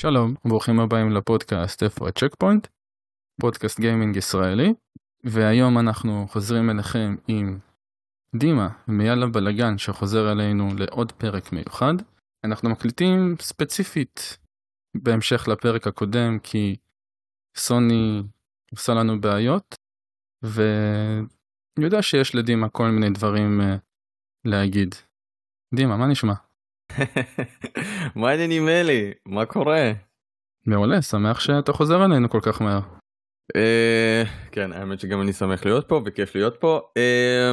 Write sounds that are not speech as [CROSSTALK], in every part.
שלום, ברוכים הבאים לפודקאסט איפה הצ'ק פוינט, פודקאסט גיימינג ישראלי, והיום אנחנו חוזרים אליכם עם דימה מיאללה בלאגן שחוזר אלינו לעוד פרק מיוחד. אנחנו מקליטים ספציפית בהמשך לפרק הקודם כי סוני עושה לנו בעיות, ואני יודע שיש לדימה כל מיני דברים אה, להגיד. דימה, מה נשמע? מה העניינים אלי? מה קורה? מעולה, שמח שאתה חוזר אלינו כל כך מהר. אה, כן, האמת שגם אני שמח להיות פה וכיף להיות פה. אה,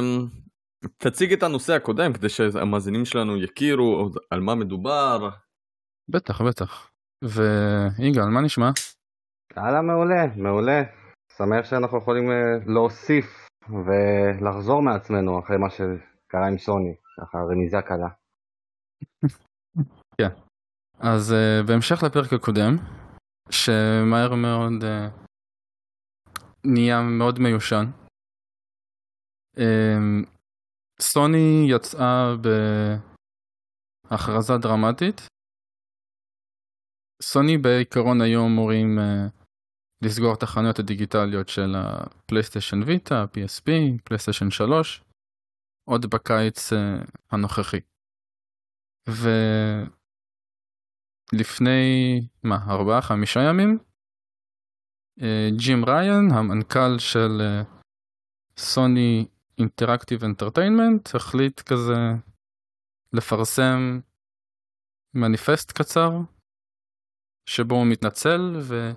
תציג את הנושא הקודם כדי שהמאזינים שלנו יכירו על מה מדובר. בטח, בטח. ויגאל, מה נשמע? הלאה, מעולה, מעולה. שמח שאנחנו יכולים אה, להוסיף ולחזור מעצמנו אחרי מה שקרה עם סוני, ככה רמיזה קלה. [LAUGHS] כן. אז uh, בהמשך לפרק הקודם, שמהר מאוד uh, נהיה מאוד מיושן, uh, סוני יצאה בהכרזה דרמטית. סוני בעיקרון היום אמורים uh, לסגור את החנויות הדיגיטליות של הפלייסטיישן ויטה, PSP, פלייסטיישן 3, עוד בקיץ אה, הנוכחי. ולפני, מה, ארבעה, חמישה ימים, אה, ג'ים ראיין, המנכ"ל של סוני Interactive Entertainment, החליט כזה לפרסם מניפסט קצר, שבו הוא מתנצל והם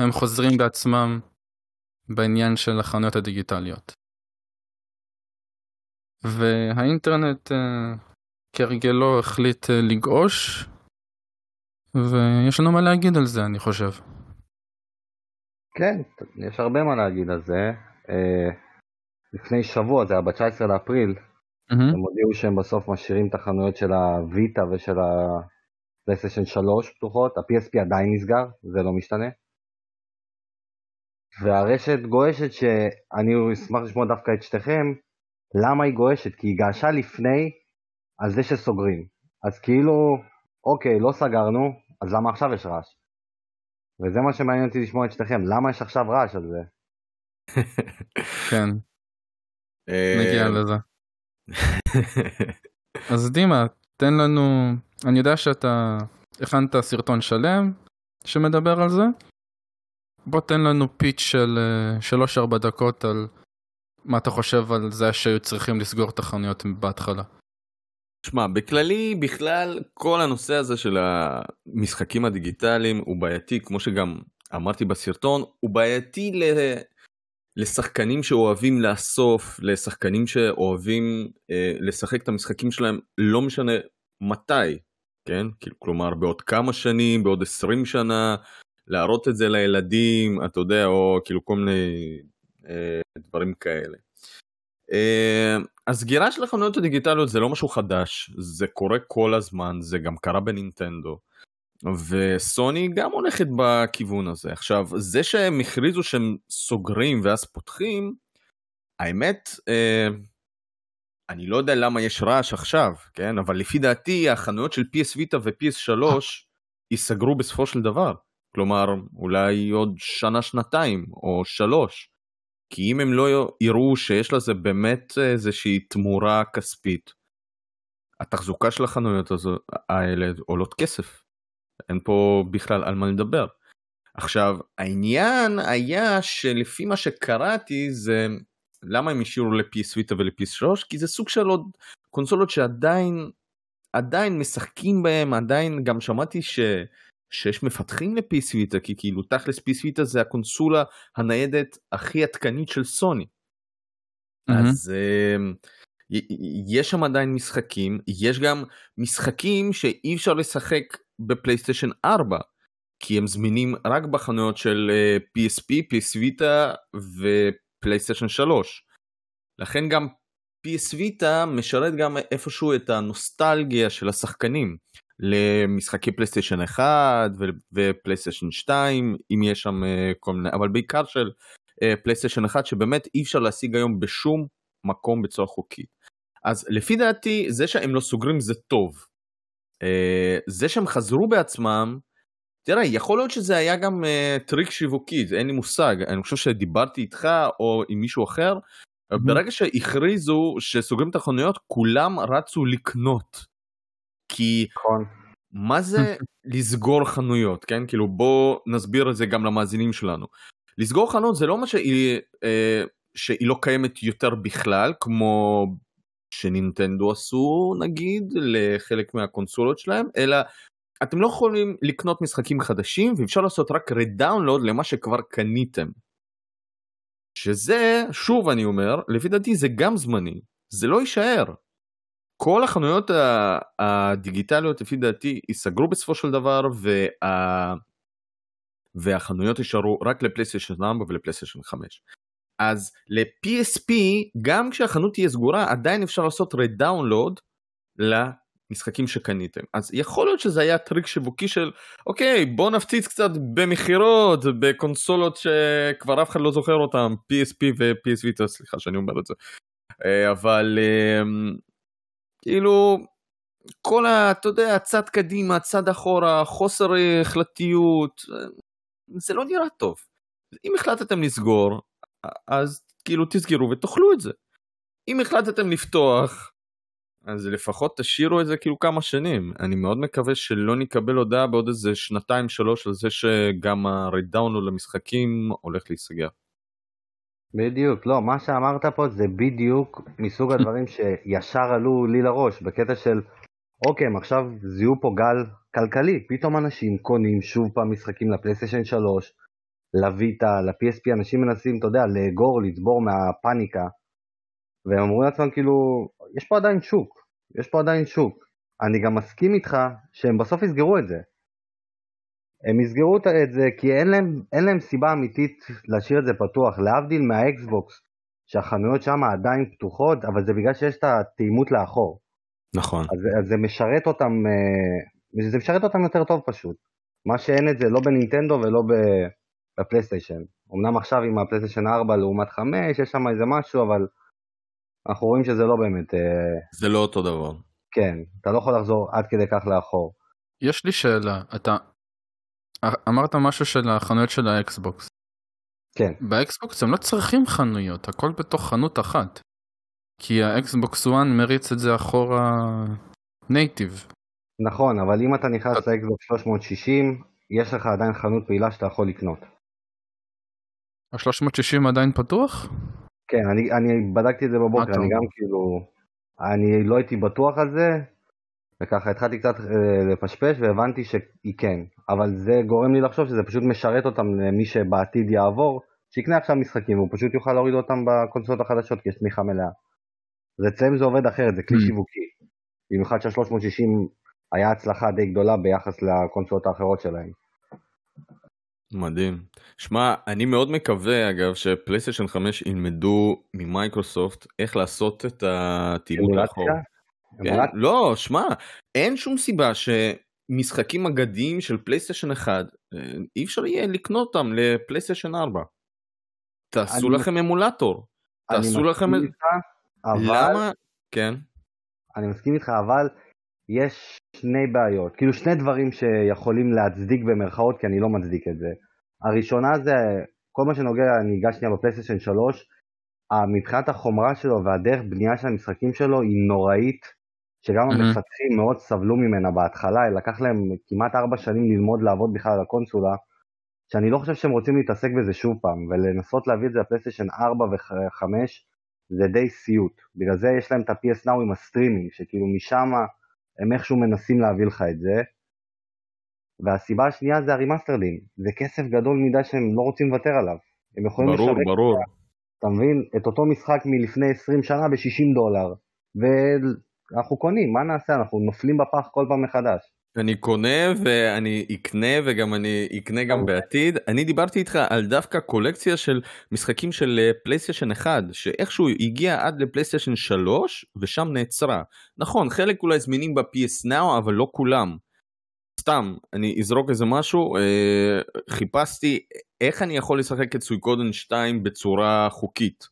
אה, חוזרים בעצמם בעניין של החנויות הדיגיטליות. והאינטרנט אה, כהרגלו החליט אה, לגעוש, ויש לנו מה להגיד על זה אני חושב. כן, יש הרבה מה להגיד על זה. אה, לפני שבוע, זה היה ב-19 לאפריל, mm-hmm. הם הודיעו שהם בסוף משאירים את החנויות של הוויטה ושל הפלייסטיישן 3 פתוחות, ה-PSP עדיין נסגר, זה לא משתנה. והרשת גועשת שאני אשמח לשמוע דווקא את שתיכם, למה היא גועשת? כי היא געשה לפני על זה שסוגרים. אז כאילו, אוקיי, לא סגרנו, אז למה עכשיו יש רעש? וזה מה שמעניין אותי לשמוע את שתיכם, למה יש עכשיו רעש על זה? [LAUGHS] כן. נגיע אה, לזה. [LAUGHS] אז דימה, תן לנו, אני יודע שאתה הכנת סרטון שלם שמדבר על זה. בוא תן לנו פיץ' של 3-4 אה, דקות על מה אתה חושב על זה שהיו צריכים לסגור את החנויות בהתחלה? שמע, בכללי בכלל כל הנושא הזה של המשחקים הדיגיטליים הוא בעייתי, כמו שגם אמרתי בסרטון, הוא בעייתי ל... לשחקנים שאוהבים לאסוף, לשחקנים שאוהבים אה, לשחק את המשחקים שלהם, לא משנה מתי, כן? כאילו, כלומר בעוד כמה שנים, בעוד 20 שנה, להראות את זה לילדים, אתה יודע, או כאילו כל מיני דברים כאלה. אה, הסגירה של החנויות הדיגיטליות זה לא משהו חדש, זה קורה כל הזמן, זה גם קרה בנינטנדו. וסוני גם הולכת בכיוון הזה. עכשיו, זה שהם הכריזו שהם סוגרים ואז פותחים, האמת, אה, אני לא יודע למה יש רעש עכשיו, כן? אבל לפי דעתי החנויות של PS Vita ו-PS3 ייסגרו בסופו של דבר. כלומר, אולי עוד שנה-שנתיים או שלוש. כי אם הם לא יראו שיש לזה באמת איזושהי תמורה כספית, התחזוקה של החנויות האלה עולות כסף. אין פה בכלל על מה לדבר. עכשיו, העניין היה שלפי מה שקראתי זה למה הם השאירו ל-PS Vita ול-PS 3 כי זה סוג של עוד קונסולות שעדיין עדיין משחקים בהם עדיין גם שמעתי ש... שיש מפתחים ל-PC Vita, כי כאילו תכלס PC Vita זה הקונסולה הניידת הכי עדכנית של סוני. Mm-hmm. אז uh, יש שם עדיין משחקים, יש גם משחקים שאי אפשר לשחק בפלייסטיישן 4, כי הם זמינים רק בחנויות של uh, PSP, PS Vita ופלייסטיישן 3. לכן גם PS Vita משרת גם איפשהו את הנוסטלגיה של השחקנים. למשחקי פלייסטיישן 1 ופלייסטיישן 2 אם יש שם אה, כל מיני אבל בעיקר של אה, פלייסטיישן 1 שבאמת אי אפשר להשיג היום בשום מקום בצורה חוקית. אז לפי דעתי זה שהם לא סוגרים זה טוב. אה, זה שהם חזרו בעצמם, תראה, יכול להיות שזה היה גם אה, טריק שיווקי, אין לי מושג, אני חושב שדיברתי איתך או עם מישהו אחר, mm-hmm. ברגע שהכריזו שסוגרים את החנויות, כולם רצו לקנות. כי נכון. מה זה לסגור חנויות, כן? כאילו בוא נסביר את זה גם למאזינים שלנו. לסגור חנות זה לא מה שהיא, אה, שהיא לא קיימת יותר בכלל, כמו שנינטנדו עשו נגיד לחלק מהקונסולות שלהם, אלא אתם לא יכולים לקנות משחקים חדשים ואפשר לעשות רק רדאונלוד למה שכבר קניתם. שזה, שוב אני אומר, לפי דעתי זה גם זמני, זה לא יישאר. כל החנויות הדיגיטליות לפי דעתי ייסגרו בסופו של דבר וה... והחנויות יישארו רק לפלייסטיישן 4 ולפלייסטיישן 5. אז ל-PSP גם כשהחנות תהיה סגורה עדיין אפשר לעשות redownload למשחקים שקניתם אז יכול להיות שזה היה טריק שיווקי של אוקיי בוא נפציץ קצת במכירות בקונסולות שכבר אף אחד לא זוכר אותם PSP ו-PS Vita סליחה שאני אומר את זה אה, אבל אמ, כאילו כל ה... אתה יודע, צד קדימה, צד אחורה, חוסר החלטיות, זה לא נראה טוב. אם החלטתם לסגור, אז כאילו תסגרו ותאכלו את זה. אם החלטתם לפתוח, אז לפחות תשאירו את זה כאילו כמה שנים. אני מאוד מקווה שלא נקבל הודעה בעוד איזה שנתיים שלוש על זה שגם הרדאונו למשחקים הולך להיסגר. בדיוק, לא, מה שאמרת פה זה בדיוק מסוג הדברים [LAUGHS] שישר עלו לי לראש, בקטע של, אוקיי, הם עכשיו זיהו פה גל כלכלי, פתאום אנשים קונים שוב פעם משחקים לפלייסטיישן 3, לויטה, ל-PSP, אנשים מנסים, אתה יודע, לאגור, לצבור מהפאניקה, והם אמרו לעצמם כאילו, יש פה עדיין שוק, יש פה עדיין שוק. אני גם מסכים איתך שהם בסוף יסגרו את זה. הם יסגרו את זה כי אין להם, אין להם סיבה אמיתית להשאיר את זה פתוח, להבדיל מהאקסבוקס, שהחנויות שם עדיין פתוחות, אבל זה בגלל שיש את התאימות לאחור. נכון. אז, אז זה משרת אותם, אה, זה משרת אותם יותר טוב פשוט. מה שאין את זה לא בנינטנדו ולא בפלייסטיישן. אמנם עכשיו עם הפלייסטיישן 4 לעומת 5, יש שם איזה משהו, אבל אנחנו רואים שזה לא באמת... אה, זה לא אותו דבר. כן, אתה לא יכול לחזור עד כדי כך לאחור. יש לי שאלה, אתה אמרת משהו של החנויות של האקסבוקס. כן. באקסבוקס הם לא צריכים חנויות, הכל בתוך חנות אחת. כי האקסבוקס 1 מריץ את זה אחורה native. נכון, אבל אם אתה נכנס לאקסבוקס 360, יש לך עדיין חנות פעילה שאתה יכול לקנות. ה-360 עדיין פתוח? כן, אני, אני בדקתי את זה בבוקר, אני גם כאילו, אני לא הייתי בטוח על זה, וככה התחלתי קצת אה, לפשפש והבנתי שהיא כן, אבל זה גורם לי לחשוב שזה פשוט משרת אותם למי שבעתיד יעבור, שיקנה עכשיו משחקים והוא פשוט יוכל להוריד אותם בקונסולות החדשות כי יש תמיכה מלאה. אז אצלם זה עובד אחרת, זה כלי mm. שיווקי. במיוחד שה-360 היה הצלחה די גדולה ביחס לקונסולות האחרות שלהם. מדהים. שמע, אני מאוד מקווה אגב שפלייסטיישן 5 ילמדו ממייקרוסופט איך לעשות את הטילות לאחור. כן? לא, שמע, אין שום סיבה שמשחקים אגדיים של פלייסטיישן 1, אה, אי אפשר יהיה לקנות אותם לפלייסטיישן 4. תעשו לכם אמולטור. תעשו לכם... איתך, אבל... למה? כן. אני מסכים איתך, אבל יש שני בעיות, כאילו שני דברים שיכולים להצדיק במרכאות, כי אני לא מצדיק את זה. הראשונה זה, כל מה שנוגע, אני אגש שנייה בפלייסטיישן 3, מבחינת החומרה שלו והדרך בנייה של המשחקים שלו היא נוראית. שגם. המפתחים מאוד סבלו ממנה בהתחלה, לקח להם כמעט ארבע שנים ללמוד לעבוד בכלל על הקונסולה, שאני לא חושב שהם רוצים להתעסק בזה שוב פעם, ולנסות להביא את זה לפלייסטיישן 4 ו-5 זה די סיוט. בגלל זה יש להם את ה-PS Now עם הסטרימינג, שכאילו משם הם איכשהו מנסים להביא לך את זה. והסיבה השנייה זה הרימאסטרדים, זה כסף גדול מדי שהם לא רוצים לוותר עליו. הם יכולים ברור, לשווק, ברור. אתה מבין, את אותו משחק מלפני 20 שנה ב-60 דולר, אנחנו קונים, מה נעשה? אנחנו נופלים בפח כל פעם מחדש. אני קונה ואני אקנה וגם אני אקנה גם. בעתיד. אני דיברתי איתך על דווקא קולקציה של משחקים של פלייסטיישן 1 שאיכשהו הגיע עד לפלייסטיישן 3 ושם נעצרה. נכון חלק אולי זמינים ב-PS Now אבל לא כולם. סתם אני אזרוק איזה משהו אה, חיפשתי איך אני יכול לשחק את סויקודן 2 בצורה חוקית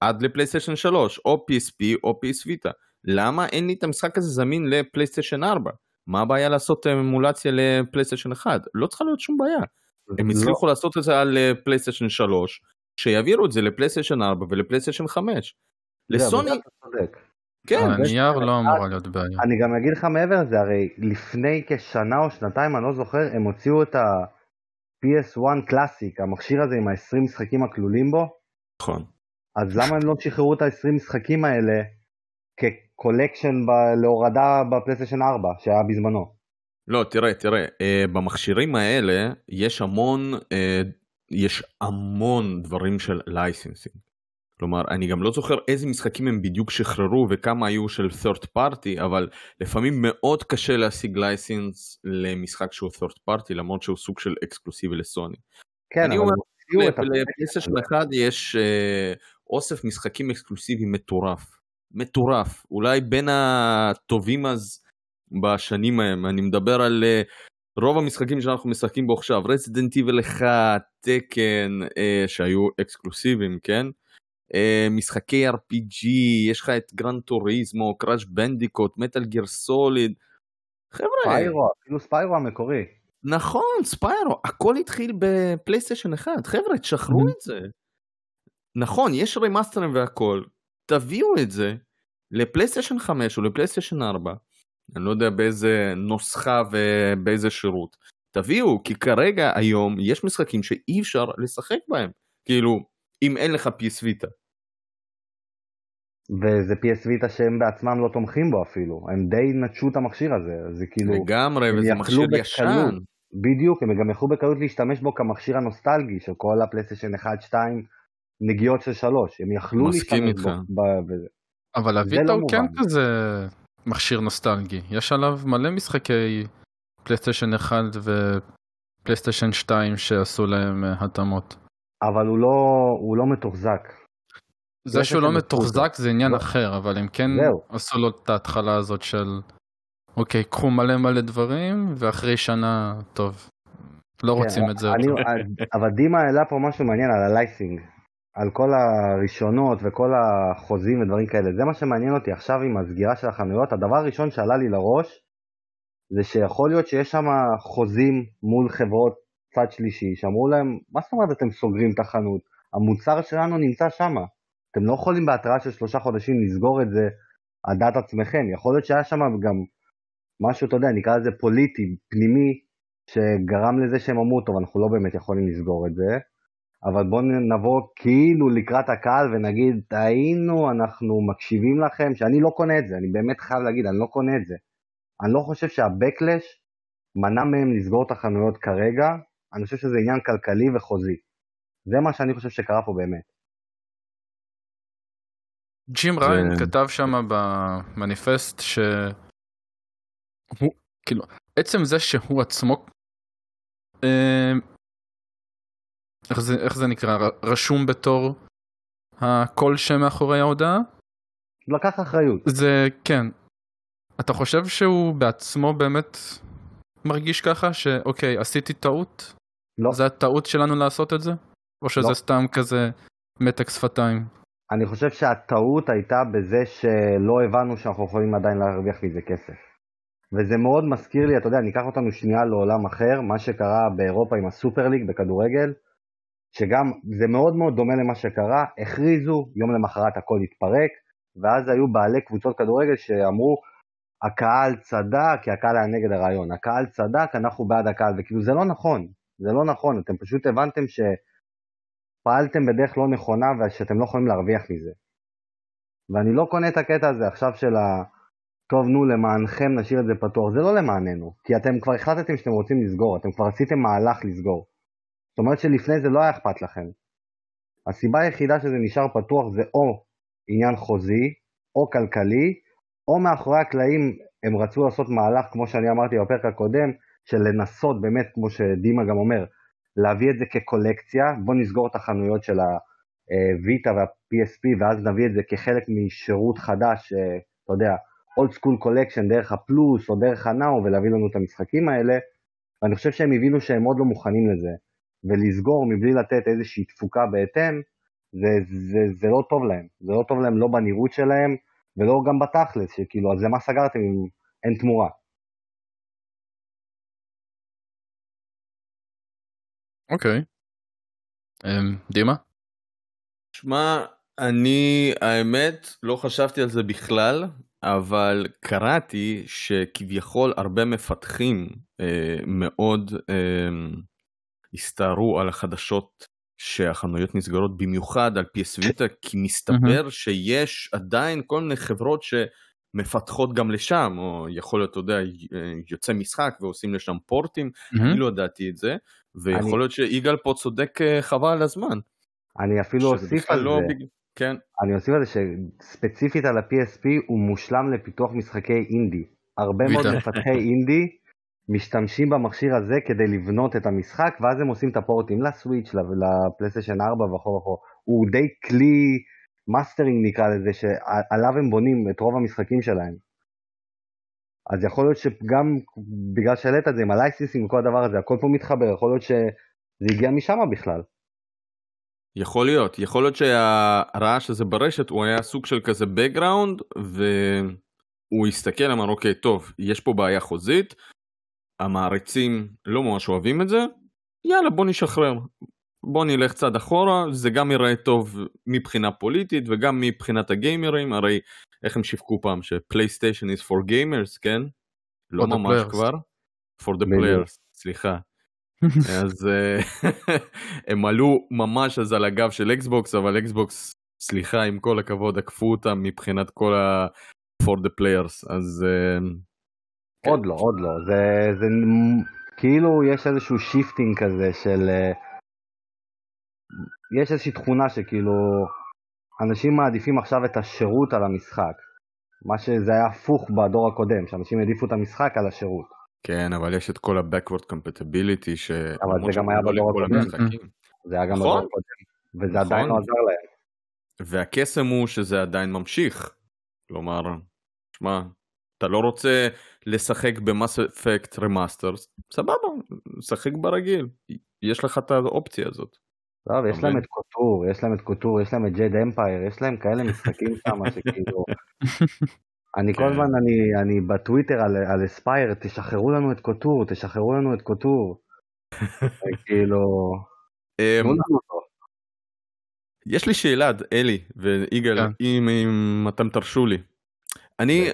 עד לפלייסטיישן 3 או PSP או PS Vita. למה אין לי את המשחק הזה זמין לפלייסטיישן 4? מה הבעיה לעשות אמולציה לפלייסטיישן 1? לא צריכה להיות שום בעיה. הם לא, הצליחו לעשות את זה על אה, פלייסטיישן 3, שיעבירו את זה לפלייסטיישן 4 ולפלייסטיישן 5. לסוני. כן, הנייר לא אמורה להיות בעיה. אני גם אגיד לך מעבר לזה, הרי לפני כשנה או שנתיים, אני לא זוכר, הם הוציאו את ה-PS1 קלאסיק, המכשיר הזה עם ה-20 משחקים הכלולים בו, נכון. אז למה הם לא שחררו את ה-20 משחקים האלה כקולקשן ב- להורדה בפלייסטיישן 4, שהיה בזמנו? לא, תראה, תראה, אה, במכשירים האלה יש המון, אה, יש המון דברים של licensing. כלומר, אני גם לא זוכר איזה משחקים הם בדיוק שחררו וכמה היו של third party, אבל לפעמים מאוד קשה להשיג license למשחק שהוא third party, למרות שהוא סוג של אקסקלוסיבי לסוני. כן, אבל אומר, לפלייסטיישן 1 יש אה, אוסף משחקים אקסקלוסיבי מטורף. מטורף. אולי בין הטובים אז בשנים ההם. אני מדבר על אה, רוב המשחקים שאנחנו משחקים בו עכשיו. רסידנט איבל 1, טקן, אה, שהיו אקסקלוסיביים, כן? אה, משחקי RPG, יש לך את גרנד טוריזמו, קראש בנדיקוט, מטאל גיר סוליד. חבר'ה, ספיירו, אפילו ספיירו המקורי. נכון, ספיירו, הכל התחיל בפלייסטיישן 1, חבר'ה, תשחררו. את זה. נכון, יש remaster ים והכל, תביאו את זה לפלייסטיישן 5 או לפלייסטיישן 4, אני לא יודע באיזה נוסחה ובאיזה שירות, תביאו, כי כרגע היום יש משחקים שאי אפשר לשחק בהם, כאילו, אם אין לך PS Vita. וזה PS Vita שהם בעצמם לא תומכים בו אפילו, הם די נטשו את המכשיר הזה, זה כאילו, לגמרי, וזה מכשיר בקלות. ישן. בדיוק, הם גם יכלו בקלות להשתמש בו כמכשיר הנוסטלגי של כל הפלייסטיישן 1, 2, נגיעות של 3, הם יכלו להשתמש איתך. בו. אבל הוויטה לא הוא כן. כזה מכשיר נוסטלגי. יש עליו מלא משחקי פלייסטיישן 1 ופלייסטיישן 2 שעשו להם אה, התאמות. אבל הוא לא, הוא לא מתוחזק. זה לא שהוא לא עשו מתוחזק זה עניין לא. אחר, אבל הם כן זהו. עשו לו את ההתחלה הזאת של אוקיי, קחו מלא מלא דברים, ואחרי שנה, טוב, לא כן, רוצים את זה. אבל דימה העלה פה משהו מעניין על הלייסינג, על כל הרישיונות וכל החוזים ודברים כאלה. זה מה שמעניין אותי עכשיו עם הסגירה של החנויות. הדבר הראשון שעלה לי לראש, זה שיכול להיות שיש שם חוזים מול חברות צד שלישי, שאמרו להם, מה זאת אומרת אתם סוגרים את החנות? המוצר שלנו נמצא שם. אתם לא יכולים בהתראה של שלושה חודשים לסגור את זה על דעת עצמכם. יכול להיות שהיה שם גם משהו, אתה יודע, נקרא לזה פוליטי, פנימי, שגרם לזה שהם אמרו, טוב, אנחנו לא באמת יכולים לסגור את זה, אבל בואו נבוא כאילו לקראת הקהל ונגיד, טעינו, אנחנו מקשיבים לכם, שאני לא קונה את זה, אני באמת חייב להגיד, אני לא קונה את זה. אני לא חושב שהבקלש מנע מהם לסגור את החנויות כרגע, אני חושב שזה עניין כלכלי וחוזי. זה מה שאני חושב שקרה פה באמת. ג'ים ריין כתב שם במניפסט שהוא, כאילו, עצם זה שהוא עצמו, אה, איך זה, איך זה נקרא, רשום בתור הקול שמאחורי ההודעה, לקח אחריות. זה כן. אתה חושב שהוא בעצמו באמת מרגיש ככה שאוקיי עשיתי טעות? לא. זה הטעות שלנו לעשות את זה? או שזה לא. סתם כזה מתק שפתיים? אני חושב שהטעות הייתה בזה שלא הבנו שאנחנו יכולים עדיין להרוויח מזה כסף. וזה מאוד מזכיר לי, אתה יודע, ניקח אותנו שנייה לעולם אחר, מה שקרה באירופה עם הסופר ליג בכדורגל, שגם זה מאוד מאוד דומה למה שקרה, הכריזו, יום למחרת הכל התפרק, ואז היו בעלי קבוצות כדורגל שאמרו, הקהל צדק, כי הקהל היה נגד הרעיון, הקהל צדק, אנחנו בעד הקהל, וכאילו זה לא נכון, זה לא נכון, אתם פשוט הבנתם שפעלתם בדרך לא נכונה ושאתם לא יכולים להרוויח מזה. ואני לא קונה את הקטע הזה עכשיו של ה... טוב, נו, למענכם נשאיר את זה פתוח. זה לא למעננו, כי אתם כבר החלטתם שאתם רוצים לסגור, אתם כבר עשיתם מהלך לסגור. זאת אומרת שלפני זה לא היה אכפת לכם. הסיבה היחידה שזה נשאר פתוח זה או עניין חוזי, או כלכלי, או מאחורי הקלעים הם רצו לעשות מהלך, כמו שאני אמרתי בפרק הקודם, של לנסות באמת, כמו שדימה גם אומר, להביא את זה כקולקציה, בוא נסגור את החנויות של הוויטה וה-PSP, ואז נביא את זה כחלק משירות חדש, אה, אתה יודע, old school collection דרך הפלוס או דרך הנאו ולהביא לנו את המשחקים האלה, ואני חושב שהם הבינו שהם עוד לא מוכנים לזה, ולסגור מבלי לתת איזושהי תפוקה בהתאם, זה, זה, זה לא טוב להם. זה לא טוב להם לא בנראות שלהם ולא גם בתכלס, שכאילו, אז למה סגרתם אם אין תמורה? אוקיי. Okay. Um, דימה? שמע, אני האמת לא חשבתי על זה בכלל, אבל קראתי שכביכול הרבה מפתחים אה, מאוד אה, הסתערו על החדשות שהחנויות נסגרות במיוחד על PS Vita כי מסתבר שיש עדיין כל מיני חברות שמפתחות גם לשם או יכול להיות אתה יודע יוצא משחק ועושים לשם פורטים אני לא ידעתי את זה ויכול אני- להיות שיגאל פה צודק אה, חבל על הזמן. אני אפילו אוסיף על לא זה, בג- כן אני אוסיף על זה שספציפית על ה-PSP הוא מושלם לפיתוח משחקי אינדי. הרבה מאוד. מפתחי אינדי משתמשים במכשיר הזה כדי לבנות את המשחק, ואז הם עושים את ה port ים לסוויץ', לפלייסטיישן 4 וכו' וכו'. הוא די כלי מאסטרינג נקרא לזה, שעליו הם בונים את רוב המשחקים שלהם. אז יכול להיות שגם בגלל שהעלית את זה עם הלייסיסים וכל הדבר הזה, הכל פה מתחבר, יכול להיות שזה הגיע משם בכלל. יכול להיות יכול להיות שהרעש הזה ברשת הוא היה סוג של כזה background והוא הסתכל אמר אוקיי טוב יש פה בעיה חוזית המעריצים לא ממש אוהבים את זה יאללה בוא נשחרר. בוא נלך צעד אחורה זה גם יראה טוב מבחינה פוליטית וגם מבחינת הגיימרים הרי איך הם שיווקו פעם? שפלייסטיישן is for gamers כן? לא ממש players. כבר. For the players סליחה. [LAUGHS] אז אה, [LAUGHS] הם עלו ממש אז על הגב של אקסבוקס אבל אקסבוקס סליחה עם כל הכבוד עקפו אותם מבחינת כל ה... for the players. אז אה, כן. עוד לא, עוד לא. זה, זה כאילו יש איזשהו shifting כזה של... אה, יש איזושהי תכונה שכאילו אנשים מעדיפים עכשיו את השירות על המשחק. מה שזה היה הפוך בדור הקודם, שאנשים העדיפו את המשחק על השירות. כן אבל יש את כל ה-backward compatibility ש... אבל זה גם היה לא בדור לכל הקודם. זה היה גם נכון. בדור הקודם. וזה נכון. עדיין לא עזר להם. והקסם הוא שזה עדיין ממשיך. כלומר, שמע, אתה לא רוצה לשחק במאס אפקט רמאסטרס, סבבה, שחק ברגיל, יש לך את האופציה הזאת. טוב, יש להם? את קוטור, יש להם את קוטור, יש להם את ג'ד אמפייר, יש להם כאלה משחקים שם [LAUGHS] שכאילו... אני כל כן. הזמן, אני, אני בטוויטר על, על אספייר, תשחררו לנו את קוטור, תשחררו לנו את קוטור. [LAUGHS] כאילו. יש לי שאלה, אלי ויגאל, כן. אם, אם אתם תרשו לי. אני,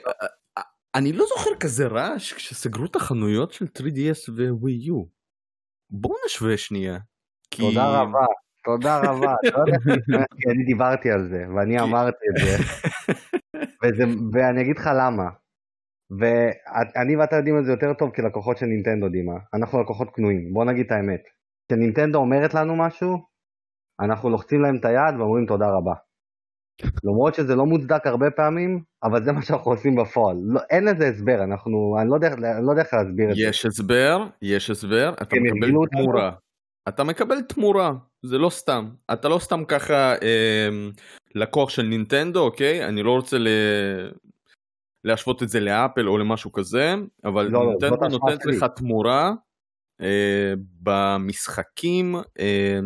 אני לא זוכר כזה רעש כשסגרו את החנויות של 3DS ו-Wii U. בואו נשווה שנייה. כי- תודה רבה, תודה רבה. [LAUGHS] לא אני דיברתי על זה, ואני אמרתי את זה, [LAUGHS] וזה, ואני אגיד לך למה. ואני ואתה יודעים את זה יותר טוב כלקוחות של נינטנדו, דימה. אנחנו לקוחות קנויים, בוא נגיד את האמת. כשנינטנדו אומרת לנו משהו, אנחנו לוחצים להם את היד ואומרים תודה רבה. למרות שזה לא מוצדק הרבה פעמים, אבל זה מה שאנחנו עושים בפועל. לא, אין לזה הסבר, אנחנו, אני לא יודע, אני לא יודע איך להסביר את זה. יש הסבר, יש הסבר, אתה מקבל? תמורה. אתה מקבל תמורה, זה לא סתם. אתה לא סתם ככה אה, לקוח של נינטנדו, אוקיי? אני לא רוצה ל... להשוות את זה לאפל או למשהו כזה, אבל לא, לא, נינטנדו ההשוואה נותנת. לך תמורה אה, במשחקים, אה.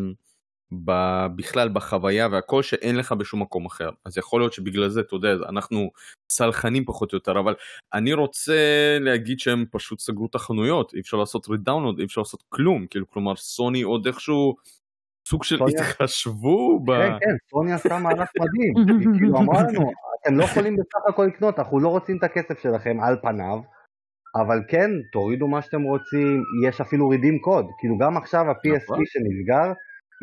בכלל בחוויה והכל שאין לך בשום מקום אחר. אז יכול להיות שבגלל זה, אתה יודע, אנחנו צלחנים פחות או יותר, אבל אני רוצה להגיד שהם פשוט סגרו את החנויות, אי אפשר לעשות רידאונלוד, אי אפשר לעשות כלום, כאילו כלומר סוני עוד איכשהו סוג של התחשבו ב... כן, כן, סוני עשתה מהלך [LAUGHS] מדהים. היא כאילו אמרה לנו, אתם לא יכולים בסך הכל לקנות, אנחנו לא רוצים את הכסף שלכם על פניו, אבל כן, תורידו מה שאתם רוצים, יש אפילו רידים קוד. כאילו גם עכשיו ה-PSP נכון. שנסגר,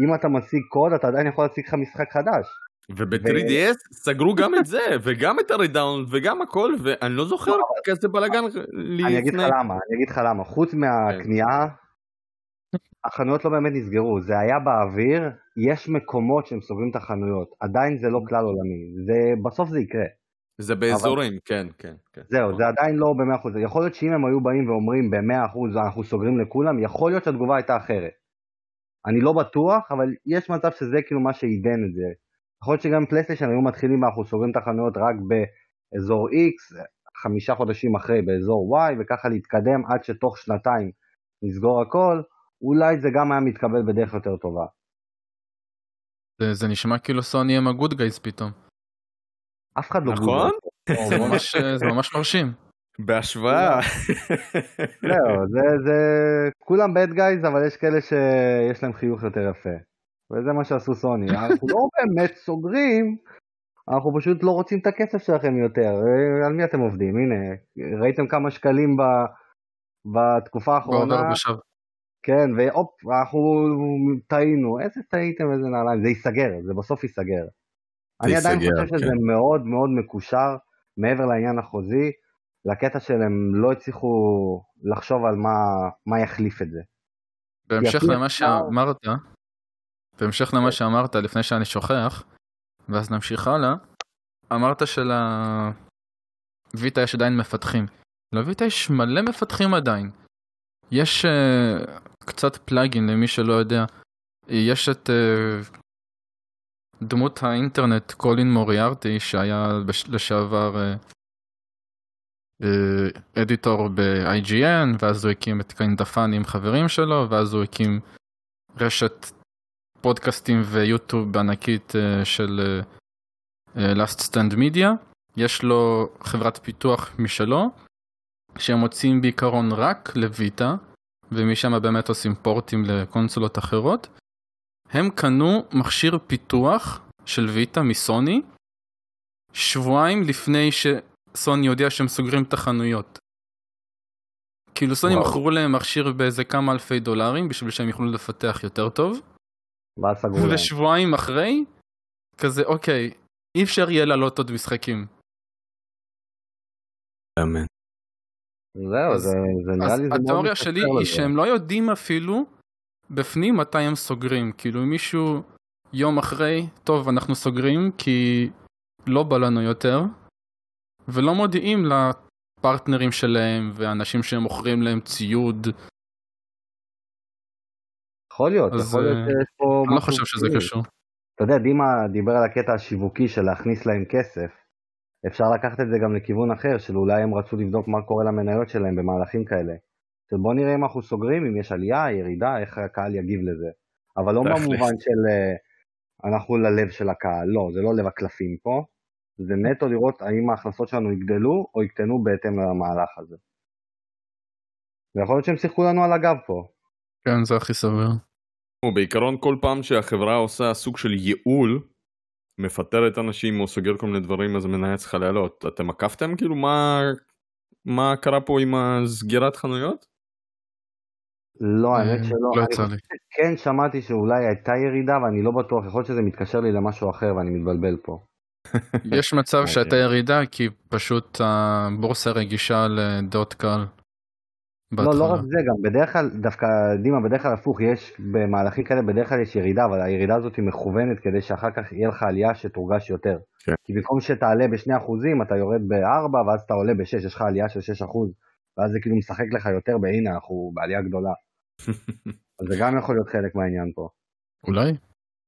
אם אתה משיג קוד, אתה עדיין יכול להשיג לך משחק חדש. וב-3DS סגרו גם את זה וגם את הרידאונלוד וגם הכל ואני לא זוכר כזה בלאגן אני אגיד לך. למה, אני אגיד לך למה. חוץ מהכניעה, החנויות לא באמת נסגרו, זה היה באוויר, יש מקומות שהם סוגרים את החנויות, עדיין זה לא כלל עולמי, זה, בסוף זה יקרה. זה באזורים, כן, כן. כן. זהו, זה עדיין לא ב-100%. יכול להיות שאם הם היו באים ואומרים ב-100% אנחנו סוגרים לכולם, יכול להיות שהתגובה הייתה אחרת. אני לא בטוח, אבל יש מצב שזה כאילו מה שעידן את זה. יכול להיות שגם פלייסטיישן היו מתחילים אנחנו סוגרים את החנויות רק באזור X, חמישה חודשים אחרי באזור Y, וככה להתקדם עד שתוך שנתיים נסגור הכל, אולי זה גם היה מתקבל בדרך יותר טובה. זה, זה נשמע כאילו סוני הם הגוד גייז פתאום. אף אחד לא נכון? זה ממש, זה ממש מרשים. בהשוואה. זהו, [LAUGHS] זה, זה, כולם bad guys, אבל יש כאלה שיש להם חיוך יותר יפה. וזה מה שעשו סוני. [LAUGHS] אנחנו לא באמת סוגרים, אנחנו פשוט לא רוצים את הכסף שלכם יותר. על מי אתם עובדים? הנה, ראיתם כמה שקלים ב, בתקופה האחרונה. כן, והופ, אנחנו טעינו. איזה טעיתם, איזה נעליים. זה ייסגר, זה בסוף ייסגר. אני עדיין חושב שזה כן. מאוד מאוד מקושר, מעבר לעניין החוזי, לקטע שהם לא הצליחו לחשוב על מה, מה יחליף את זה. בהמשך למה שאמרת, בהמשך למה שאמרת לפני שאני שוכח, ואז נמשיך הלאה, אמרת שלוויטה יש עדיין מפתחים. לוויטה יש מלא מפתחים עדיין. יש uh, קצת פלאגין למי שלא יודע. יש את uh, דמות האינטרנט קולין מוריארטי שהיה בש... לשעבר uh, אדיטור ב-IGN ואז הוא הקים את קיינדפן עם חברים שלו ואז הוא הקים רשת פודקאסטים ויוטיוב ענקית uh, של uh, Last Stand Media. יש לו חברת פיתוח משלו שהם מוצאים בעיקרון רק לויטה ומשם באמת עושים פורטים לקונסולות אחרות. הם קנו מכשיר פיתוח של ויטה מסוני שבועיים לפני שסוני הודיע שהם סוגרים את החנויות. כאילו סוני וואו. מכרו להם מכשיר באיזה כמה אלפי דולרים בשביל שהם יוכלו לפתח יותר טוב. ושבועיים אחרי, כזה אוקיי, אי אפשר יהיה לעלות עוד משחקים. אמן. זהו, זה, זה נראה לי זה מאוד התיאוריה שלי היא שהם לא יודעים אפילו בפנים מתי הם סוגרים. כאילו מישהו יום אחרי, טוב אנחנו סוגרים כי לא בא לנו יותר, ולא מודיעים לפרטנרים שלהם ואנשים שהם מוכרים להם ציוד. יכול להיות, יכול להיות אה, שיש פה... אני לא חושב שזה קשור. אתה יודע, דימה דיבר על הקטע השיווקי של להכניס להם כסף. אפשר לקחת את זה גם לכיוון אחר, של אולי הם רצו לבדוק מה קורה למניות שלהם במהלכים כאלה. של בוא נראה אם אנחנו סוגרים, אם יש עלייה, ירידה, איך הקהל יגיב לזה. אבל לא במובן של אה, אנחנו ללב של הקהל, לא, זה לא לב הקלפים פה, זה נטו לראות האם ההכנסות שלנו יגדלו או יקטנו בהתאם למהלך הזה. ויכול להיות שהם שיחקו לנו על הגב פה. כן, זה הכי סביר. בעיקרון כל פעם שהחברה עושה סוג של ייעול, מפטרת אנשים או סוגר כל מיני דברים אז המניה צריכה לעלות. אתם עקפתם כאילו מה, מה קרה פה עם הסגירת חנויות? לא, האמת שלא. לא יצא לי. כן שמעתי שאולי הייתה ירידה ואני לא בטוח, יכול להיות שזה מתקשר לי למשהו אחר ואני מתבלבל פה. [LAUGHS] יש מצב אוקיי. שהייתה ירידה כי פשוט הבורסה רגישה לדעות קל. לא, לא רק זה, גם בדרך כלל, דווקא דימה, בדרך כלל הפוך, יש במהלכים כאלה, בדרך כלל יש ירידה, אבל הירידה הזאת היא מכוונת כדי שאחר כך יהיה לך עלייה שתורגש יותר. כן. כי במקום שתעלה ב-2%, אתה יורד ב-4, ואז אתה עולה ב-6, יש לך עלייה של 6%, ואז זה כאילו משחק לך יותר בהנה, אנחנו בעלייה גדולה. [LAUGHS] אז זה גם יכול להיות חלק מהעניין פה. אולי.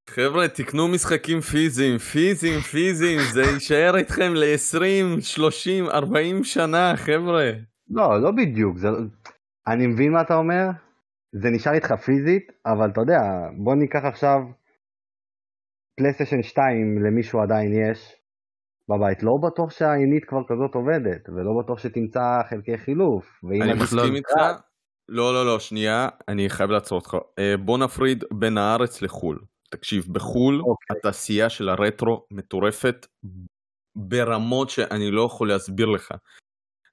חבר'ה, תקנו משחקים פיזיים, פיזיים, פיזיים, זה יישאר איתכם ל-20, 30, 40 שנה, חבר'ה. לא, לא בדיוק, זה... אני מבין מה אתה אומר, זה נשאר איתך פיזית, אבל אתה יודע, בוא ניקח עכשיו פלייסטיישן 2 למישהו עדיין יש בבית, לא בטוח שהעינית כבר כזאת עובדת, ולא בטוח שתמצא חלקי חילוף. אני מסכים איתך, לא לא לא, שנייה, אני חייב לעצור אותך. אה, בוא נפריד בין הארץ לחו"ל. תקשיב, בחו"ל okay. אוקיי. התעשייה של הרטרו מטורפת ברמות שאני לא יכול להסביר לך.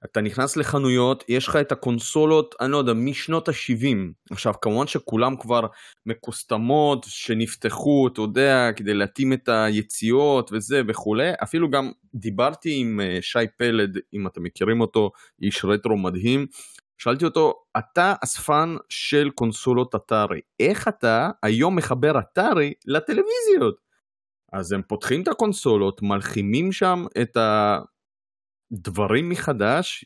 אתה נכנס לחנויות, יש לך את הקונסולות, אני לא יודע, משנות ה-70. עכשיו, כמובן שכולם כבר מקוסטמות, שנפתחו, אתה יודע, כדי להתאים את היציאות וזה וכולי. אפילו גם דיברתי עם אה, שי פלד, אם אתם מכירים אותו, איש רטרו מדהים. שאלתי אותו, אתה אספן של קונסולות אתרי, איך אתה היום מחבר אתרי לטלוויזיות? אז הם פותחים את הקונסולות, מלחימים שם את ה... דברים מחדש,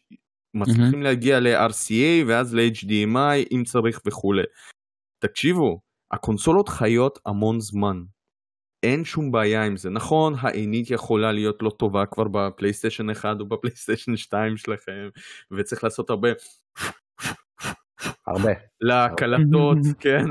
מצליחים mm-hmm. להגיע ל-RCA ואז ל-HDMI אם צריך וכולי. תקשיבו, הקונסולות חיות המון זמן. אין שום בעיה עם זה. נכון, העינית יכולה להיות לא טובה כבר בפלייסטיישן 1 או בפלייסטיישן 2 שלכם, וצריך לעשות הרבה... הרבה. להקלטות, [LAUGHS] כן.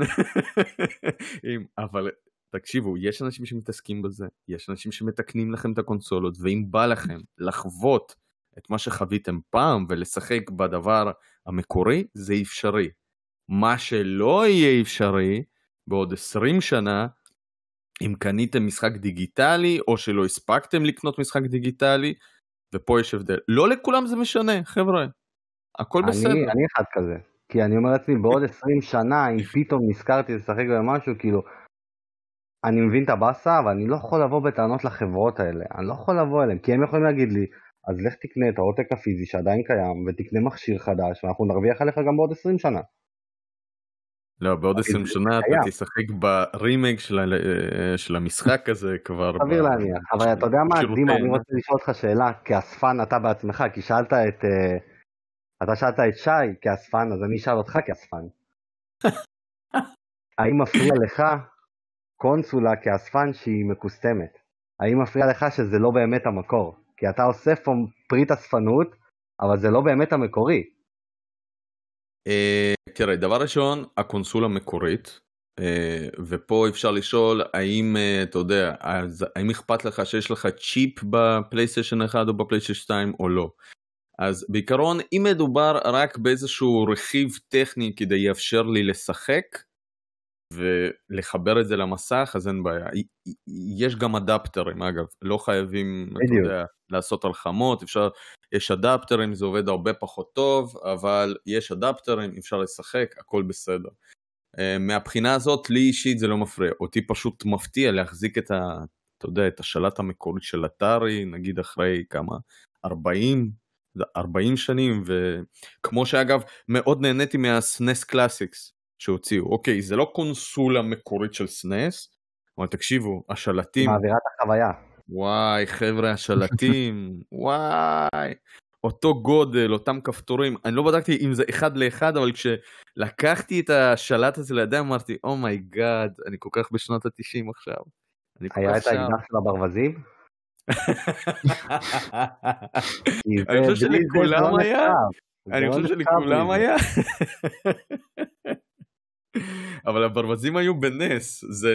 אבל תקשיבו, יש אנשים שמתעסקים בזה, יש אנשים שמתקנים לכם את הקונסולות, ואם בא לכם לחוות את מה שחוויתם פעם ולשחק בדבר המקורי, זה אפשרי. מה שלא יהיה אפשרי בעוד 20 שנה, אם קניתם משחק דיגיטלי או שלא הספקתם לקנות משחק דיגיטלי, ופה יש הבדל. לא לכולם זה משנה, חבר'ה. הכל אני, בסדר. אני אחד כזה. כי אני אומר לעצמי, בעוד 20 שנה, אם פתאום נזכרתי לשחק במשהו, כאילו, אני מבין את הבאסה, אבל אני לא יכול לבוא בטענות לחברות האלה. אני לא יכול לבוא אליהם, כי הם יכולים להגיד לי, אז לך תקנה את העותק הפיזי שעדיין קיים, ותקנה מכשיר חדש, ואנחנו נרוויח עליך גם בעוד 20 שנה. לא, בעוד 20 זה שנה אתה. תשחק ברימייק של, ה- של המשחק הזה כבר. סביר ב- להניח. אבל אתה יודע מה, דימה, אני רוצה לשאול אותך שאלה, כאספן אתה בעצמך, כי שאלת את... אתה שאלת את שי כאספן, אז אני אשאל אותך כאספן. [LAUGHS] האם מפריע לך קונסולה כאספן שהיא מקוסטמת? האם מפריע לך שזה לא באמת המקור? כי אתה אוסף פה פריט אספנות, אבל זה לא באמת המקורי. אה, תראה, דבר ראשון, הקונסולה מקורית, אה, ופה אפשר לשאול האם, אה, אתה יודע, האם אכפת לך שיש לך צ'יפ בפלייסטיישן 1 או בפלייסטיישן 2 או לא. אז בעיקרון, אם מדובר רק באיזשהו רכיב טכני כדי יאפשר לי לשחק, ולחבר את זה למסך, אז אין בעיה. יש גם אדפטרים, אגב, לא חייבים, אתה. יודע, לעשות הלחמות, אפשר, יש אדפטרים, זה עובד הרבה פחות טוב, אבל יש אדפטרים, אפשר לשחק, הכל בסדר. אה, מהבחינה הזאת, לי אישית זה לא מפריע, אותי פשוט מפתיע להחזיק את ה... אתה יודע, את השלט המקורי של אתרי, נגיד אחרי כמה, 40, 40 שנים, וכמו שאגב, מאוד נהניתי מה-SNES קלאסיקס שהוציאו. אוקיי, זה לא קונסולה מקורית של SNES, אבל תקשיבו, השלטים, מעבירה את החוויה. וואי, חבר'ה, השלטים, [LAUGHS] וואי, אותו גודל, אותם כפתורים, אני לא בדקתי אם זה אחד לאחד, אבל כשלקחתי את השלט הזה לידיים אמרתי, oh my God, אני כל כך בשנות התשעים עכשיו. היה את. האקדח של הברווזים? אני חושב שלכולם לא היה. אני לא חושב שלכולם. היה. [LAUGHS] אבל הברווזים היו ב NES, זה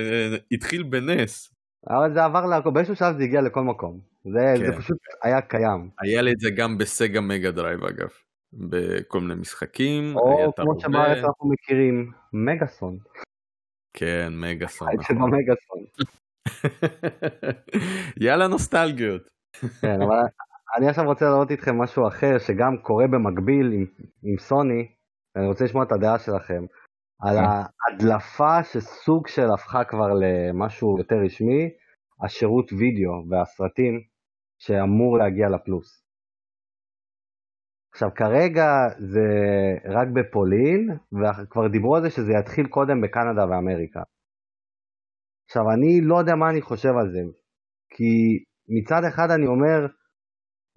התחיל ב NES. אבל זה עבר, להכל- באיזשהו שלב זה הגיע לכל מקום. זה, כן. זה פשוט היה קיים. היה לי את זה גם בסגה מגה דרייב אגב. בכל מיני משחקים. או כמו. שבארץ אנחנו מכירים, מגהסון. כן, מגהסון. נכון. יאללה נוסטלגיות. כן, אבל אני עכשיו רוצה להעלות איתכם משהו אחר שגם קורה במקביל עם, עם סוני, ואני רוצה לשמוע את הדעה שלכם, על כן. ההדלפה שסוג של הפכה כבר למשהו יותר רשמי, השירות וידאו והסרטים שאמור להגיע לפלוס. עכשיו כרגע זה רק בפולין, וכבר דיברו על זה שזה יתחיל קודם בקנדה ואמריקה. עכשיו אני לא יודע מה אני חושב על זה, כי מצד אחד אני אומר,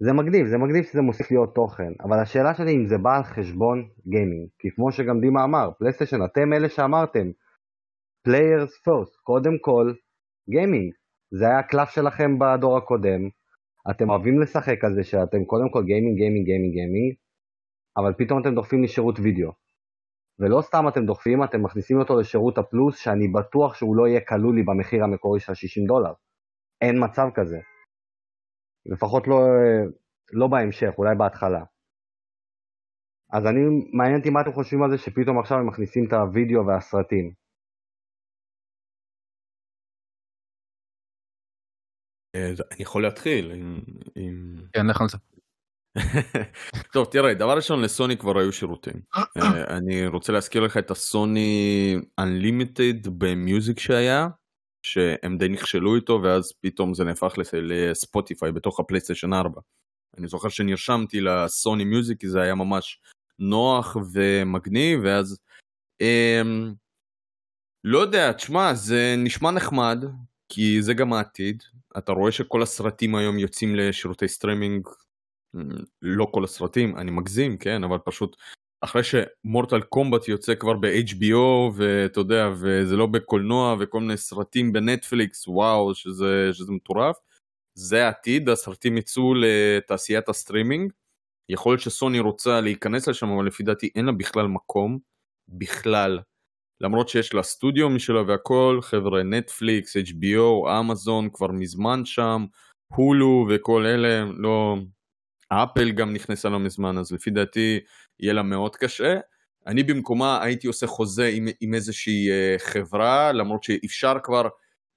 זה מגניב, זה מגניב שזה מוסיף עוד תוכן, אבל השאלה שלי אם זה בא על חשבון gaming, כי כמו שגם דימה אמר, פלייסטיישן, אתם אלה שאמרתם, players first, קודם כל, gaming, זה היה הקלף שלכם בדור הקודם, אתם אוהבים לשחק על זה שאתם קודם כל gaming, gaming, gaming, gaming, אבל פתאום אתם דוחפים לי שירות וידאו. ולא סתם אתם דוחפים, אתם מכניסים אותו לשירות הפלוס, שאני בטוח שהוא לא יהיה כלול לי במחיר המקורי של 60 דולר. אין מצב כזה. לפחות לא, לא בהמשך, אולי בהתחלה. אז אני, מעניין אותי מה אתם חושבים על זה שפתאום עכשיו הם מכניסים את הוידאו והסרטים. אה, אני יכול להתחיל. עם... כן, לך על זה. טוב תראה דבר ראשון לסוני כבר היו שירותים אה, אני רוצה להזכיר לך את הסוני Unlimited במיוזיק שהיה שהם די נכשלו איתו ואז פתאום זה נהפך לס- לספוטיפיי בתוך הפלייסטיישן 4. אני זוכר שנרשמתי לסוני מיוזיק כי זה היה ממש נוח ומגניב ואז אמ, לא יודע תשמע זה נשמע נחמד כי זה גם העתיד אתה רואה שכל הסרטים היום יוצאים לשירותי סטרימינג לא כל הסרטים, אני מגזים, כן, אבל פשוט אחרי שמורטל קומבט יוצא כבר ב-HBO ואתה יודע, וזה לא בקולנוע וכל מיני סרטים בנטפליקס, וואו, שזה, שזה מטורף, זה העתיד, הסרטים יצאו לתעשיית הסטרימינג, יכול להיות שסוני רוצה להיכנס לשם, אבל לפי דעתי אין לה בכלל מקום, בכלל. למרות שיש לה סטודיו משלה והכל, חבר'ה, נטפליקס, HBO, אמזון כבר מזמן שם, הולו וכל אלה, לא, אפל גם נכנסה לא מזמן, אז לפי דעתי יהיה לה מאוד קשה. אני במקומה הייתי עושה חוזה עם, עם איזושהי uh, חברה, למרות שאפשר כבר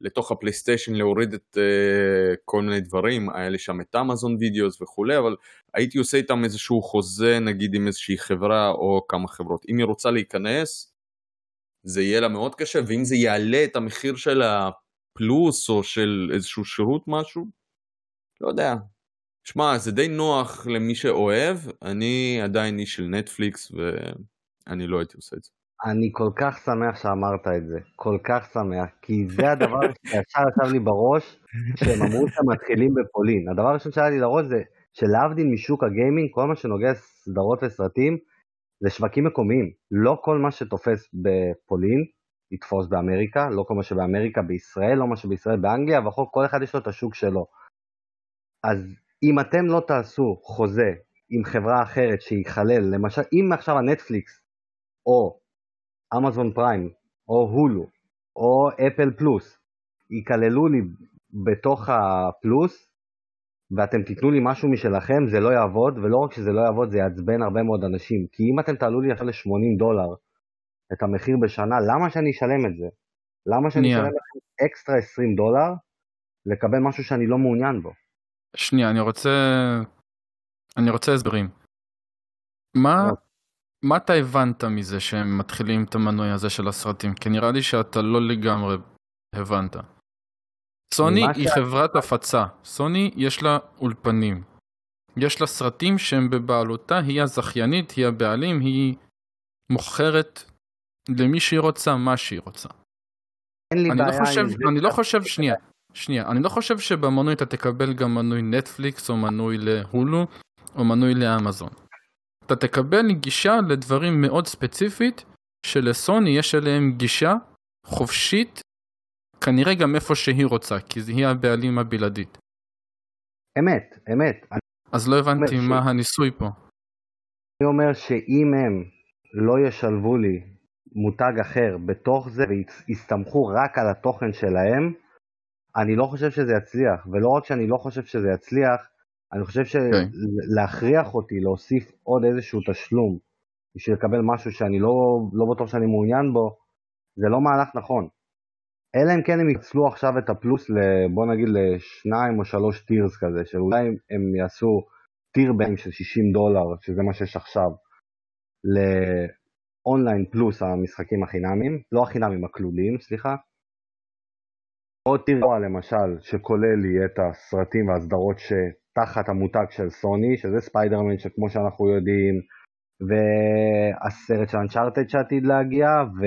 לתוך הפלייסטיישן להוריד את uh, כל מיני דברים, היה לי שם את אמזון וידאוס וכולי, אבל הייתי עושה איתם איזשהו חוזה נגיד עם איזושהי חברה או כמה חברות. אם היא רוצה להיכנס, זה יהיה לה מאוד קשה, ואם זה יעלה את המחיר של הפלוס או של איזשהו שירות משהו, לא יודע. שמע, זה די נוח למי שאוהב, אני עדיין איש של נטפליקס ואני לא הייתי עושה את זה. אני כל כך שמח שאמרת את זה, כל כך שמח, כי זה הדבר [LAUGHS] שישר ישב לי בראש, שהם אמרו שהם מתחילים בפולין. הדבר הראשון שהיה לי לראש זה שלהבדיל משוק הגיימינג, כל מה שנוגע סדרות וסרטים, זה שווקים מקומיים. לא כל מה שתופס בפולין יתפוס באמריקה, לא כל מה שבאמריקה בישראל, לא מה שבישראל באנגליה, וכל כל אחד יש לו את השוק שלו. אז אם אתם לא תעשו חוזה עם חברה אחרת שיכלל, למשל, אם עכשיו הנטפליקס, או אמזון פריים, או הולו, או אפל פלוס, יכללו לי בתוך הפלוס, ואתם תיתנו לי משהו משלכם, זה לא יעבוד, ולא רק שזה לא יעבוד, זה יעצבן הרבה מאוד אנשים. כי אם אתם תעלו לי עכשיו ל-80 דולר את המחיר בשנה, למה שאני אשלם את זה? למה שאני אשלם לכם אקסטרה 20 דולר לקבל משהו שאני לא מעוניין בו? שנייה, אני רוצה... אני רוצה הסברים. מה, מה אתה הבנת מזה שהם מתחילים את המנוי הזה של הסרטים? כי נראה לי שאתה לא לגמרי הבנת. סוני היא ש... חברת הפצה, סוני יש לה אולפנים. יש לה סרטים שהם בבעלותה, היא הזכיינית, היא הבעלים, היא מוכרת למי שהיא רוצה, מה שהיא רוצה. אין לי אני לא בעיה לא חושב, עם אני לא חושב, שנייה, שנייה, אני לא חושב שבמנוי אתה תקבל גם מנוי נטפליקס או מנוי להולו או מנוי לאמזון. אתה תקבל גישה לדברים מאוד ספציפית שלסוני יש אליהם גישה חופשית כנראה גם איפה שהיא רוצה, כי היא הבעלים הבלעדית. אמת, אמת. אז לא הבנתי מה ש... הניסוי פה. אני אומר שאם הם לא ישלבו לי מותג אחר בתוך זה ויסתמכו רק על התוכן שלהם, אני לא חושב שזה יצליח. ולא רק שאני לא חושב שזה יצליח, אני חושב שלהכריח okay. אותי להוסיף עוד איזשהו תשלום בשביל לקבל משהו שאני לא, לא בטוח שאני מעוניין בו, זה לא מהלך נכון. אלא אם כן הם ייצלו עכשיו את הפלוס, בוא נגיד לשניים או שלוש טירס כזה, שאולי הם יעשו tier בהם של 60 דולר, שזה מה שיש עכשיו, לאונליין פלוס המשחקים החינמים, לא החינמים, הכלולים, סליחה. או tier למשל, שכולל לי את הסרטים והסדרות שתחת המותג של סוני, שזה ספיידרמן שכמו שאנחנו יודעים, והסרט של אנצ'ארטד שעתיד להגיע, ו...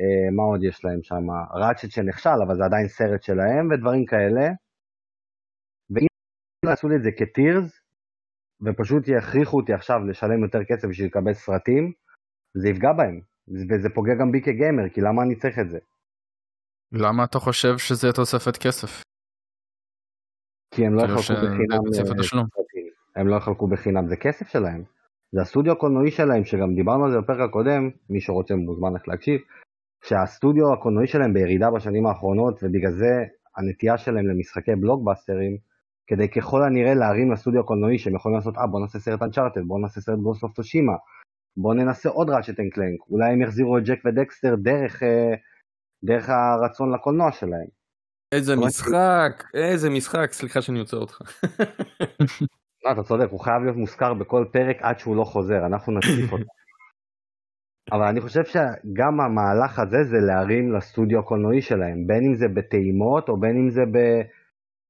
אה, מה עוד יש להם שם? ראצ'ט שנכשל, אבל זה עדיין סרט שלהם, ודברים כאלה. ואם יעשו לי את זה כטירס, ופשוט יכריחו אותי עכשיו לשלם יותר כסף בשביל לקבל סרטים, זה יפגע בהם, וזה פוגע גם בי כגיימר, כי למה אני צריך את זה? למה אתה חושב שזה תוספת כסף? כי הם לא יחלקו ש... בחינם סרטים. הם לא יחלקו בחינם, זה כסף שלהם. זה הסטודיו הקולנועי שלהם, שגם דיברנו על זה בפרק הקודם, מי שרוצה מוזמן לך להקשיב, שהסטודיו הקולנועי שלהם בירידה בשנים האחרונות, ובגלל זה הנטייה שלהם למשחקי בלוקבאסטרים, כדי ככל הנראה להרים לסטודיו הקולנועי שהם יכולים לעשות, אה בוא נעשה סרט אנצ'ארטד, בוא נעשה סרט גוסט אוף טושימה, בוא ננסה עוד ראצ'ט אנד קלנק, אולי הם יחזירו את ג'ק ודקסטר דרך, אה, דרך הרצון לקולנוע שלהם. איזה משחק, איזה משחק, סליחה שאני עוצר אותך. [LAUGHS] לא, אתה צודק, הוא חייב להיות מוזכר בכל פרק עד שהוא לא חוזר, אנחנו נציף אותו. [LAUGHS] אבל אני חושב שגם המהלך הזה זה להרים לסטודיו הקולנועי שלהם, בין אם זה בטעימות או בין אם זה ב...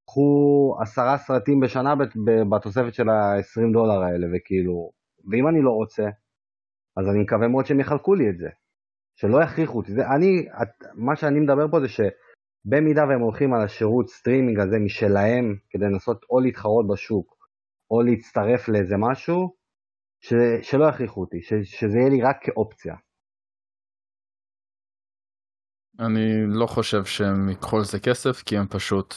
קחו עשרה סרטים בשנה בתוספת של ה-20 דולר האלה, וכאילו, ואם אני לא רוצה, אז אני מקווה מאוד שהם יחלקו לי את זה, שלא יכריחו אותי. אני, את, מה שאני מדבר פה זה שבמידה והם הולכים על השירות סטרימינג הזה משלהם, כדי לנסות או להתחרות בשוק, או להצטרף לאיזה משהו, ש, שלא יכריחו אותי, ש, שזה יהיה לי רק כאופציה. אני לא חושב שהם ייקחו על זה כסף, כי הם פשוט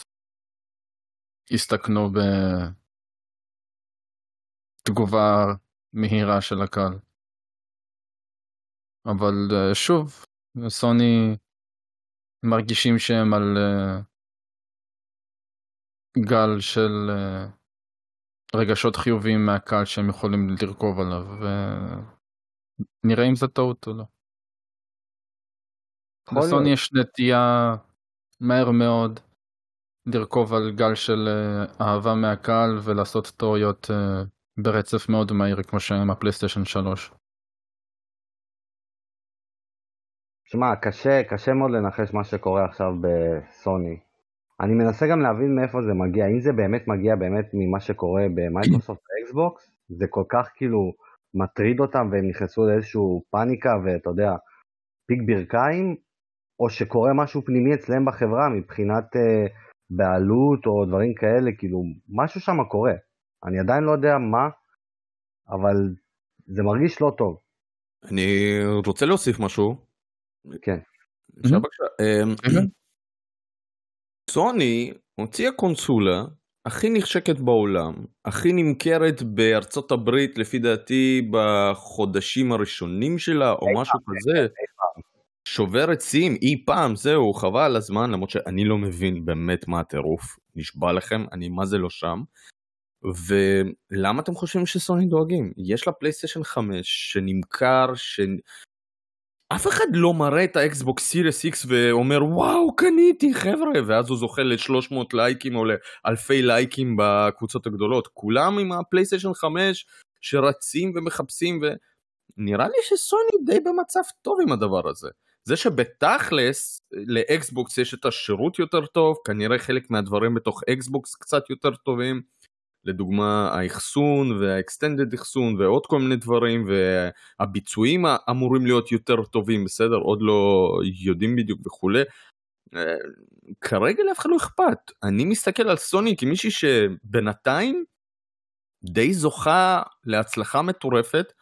יסתכנו בתגובה מהירה של הקהל. אבל אה, שוב, סוני מרגישים שהם על אה, גל של אה, רגשות חיוביים מהקהל שהם יכולים לרכוב עליו, ונראה אם זה טעות או לא. לסוני יש נטייה מהר מאוד לרכוב על גל של אה, אהבה מהקהל ולעשות טעויות ברצף מאוד מהיר כמו שהיה עם הפלייסטיישן 3. שמע, קשה, קשה מאוד לנחש מה שקורה עכשיו בסוני. אני מנסה גם להבין מאיפה זה מגיע, אם זה באמת מגיע באמת ממה שקורה במייקרוסופט [COUGHS] ואקסבוקס, זה כל כך כאילו מטריד אותם והם נכנסו לאיזשהו פאניקה ואתה יודע, פיק ברכיים, או שקורה משהו פנימי אצלם בחברה מבחינת uh, בעלות או דברים כאלה, כאילו משהו שם קורה. אני עדיין לא יודע מה, אבל זה מרגיש לא טוב. אני רוצה להוסיף משהו. כן. אפשר בבקשה. אמ, סוני הוציאה קונסולה הכי נחשקת בעולם, הכי נמכרת בארצות הברית לפי דעתי בחודשים הראשונים שלה או משהו כזה. שוברת שיאים אי פעם זהו חבל על הזמן למרות שאני לא מבין באמת מה הטירוף נשבע לכם אני מה זה לא שם. ולמה אתם חושבים שסוני דואגים יש לה פלייסטיישן 5 שנמכר ש... אף אחד לא מראה את האקסבוקס סירייס איקס ואומר וואו קניתי חבר'ה. ואז הוא זוכה ל-300 לייקים או לאלפי לייקים בקבוצות הגדולות. כולם עם הפלייסטיישן 5 שרצים ומחפשים ונראה לי שסוני די במצב טוב עם הדבר הזה. זה שבתכלס לאקסבוקס יש את השירות יותר טוב כנראה חלק מהדברים בתוך אקסבוקס קצת יותר טובים לדוגמה האחסון וה extended אחסון ועוד כל מיני דברים והביצועים אמורים להיות יותר טובים בסדר עוד לא יודעים בדיוק וכולי. אה, כרגע לאף אחד לא אכפת אני מסתכל על סוני כמישהי שבינתיים די זוכה להצלחה מטורפת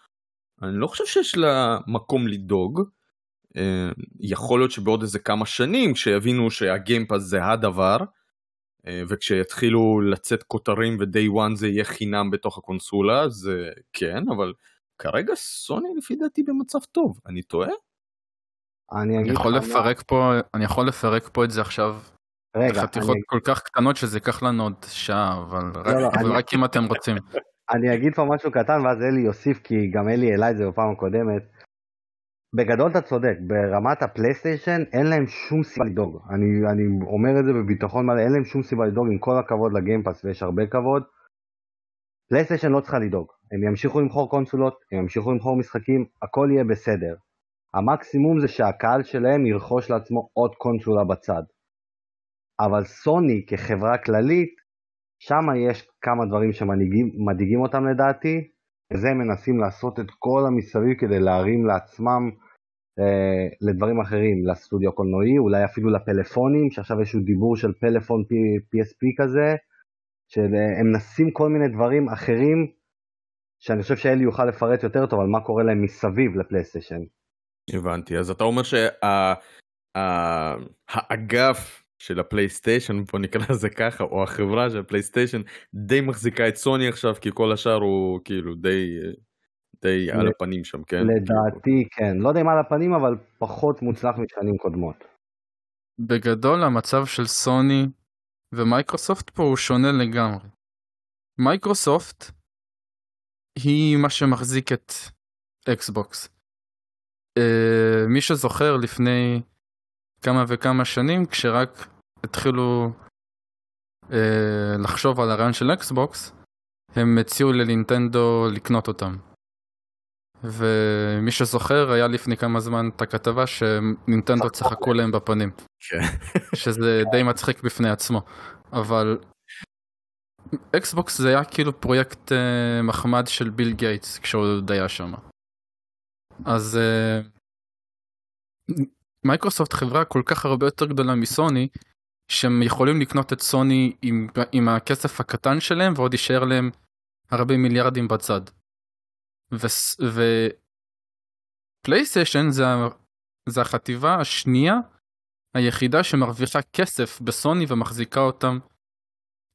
אני לא חושב שיש לה מקום לדאוג. אה, יכול להיות שבעוד איזה כמה שנים כשיבינו שהגיימפאס זה הדבר וכשיתחילו לצאת כותרים ו-day one זה יהיה חינם בתוך הקונסולה זה כן אבל כרגע סוני לפי דעתי במצב טוב אני טועה? אני, אני יכול לפרק פה אני יכול לפרק פה את זה עכשיו רגע חתיכות אני... כל כך קטנות שזה ייקח לנו עוד שעה אבל לא, רק, לא, אבל אני... רק אם אתם רוצים. [LAUGHS] אני אגיד פה משהו קטן ואז אלי יוסיף כי גם אלי העלה את זה בפעם הקודמת. בגדול אתה צודק, ברמת הפלייסטיישן אין להם שום סיבה לדאוג. אני, אני אומר את זה בביטחון מלא, אין להם שום סיבה לדאוג עם כל הכבוד לגיימפאס ויש הרבה כבוד. פלייסטיישן לא צריכה לדאוג, הם ימשיכו למכור קונסולות, הם ימשיכו למכור משחקים, הכל יהיה בסדר. המקסימום זה שהקהל שלהם ירכוש לעצמו עוד קונסולה בצד. אבל סוני כחברה כללית, שם יש כמה דברים שמדאיגים אותם לדעתי, וזה הם מנסים לעשות את כל המסביב כדי להרים לעצמם אה, לדברים אחרים, לסטודיו קולנועי, אולי אפילו לפלאפונים, שעכשיו יש דיבור של פלאפון PSP כזה, שהם מנסים כל מיני דברים אחרים, שאני חושב שאלי יוכל לפרט יותר טוב על מה קורה להם מסביב לפלייסטיישן. הבנתי, אז אתה אומר שהאגף של הפלייסטיישן בוא נקרא לזה ככה או החברה של הפלייסטיישן די מחזיקה את סוני עכשיו כי כל השאר הוא כאילו די די על הפנים שם כן לדעתי כן לא יודע אם על הפנים אבל פחות מוצלח משנים קודמות. בגדול המצב של סוני ומייקרוסופט פה הוא שונה לגמרי. מייקרוסופט היא מה שמחזיק את אקסבוקס. Uh, מי שזוכר לפני כמה וכמה שנים כשרק התחילו אה, לחשוב על הרעיון של אקסבוקס הם הציעו לנינטנדו לקנות אותם. ומי שזוכר היה לפני כמה זמן את הכתבה שנינטנדו [LAUGHS] צחקו להם בפנים. כן. שזה די מצחיק בפני עצמו. אבל אקסבוקס זה היה כאילו פרויקט uh, מחמד של ביל גייטס כשהוא עוד היה שם. אז uh, מייקרוסופט חברה כל כך הרבה יותר גדולה מסוני שהם יכולים לקנות את סוני עם, עם הכסף הקטן שלהם ועוד יישאר להם הרבה מיליארדים בצד. ופלייסטיישן זה, זה החטיבה השנייה היחידה שמרוויחה כסף בסוני ומחזיקה אותם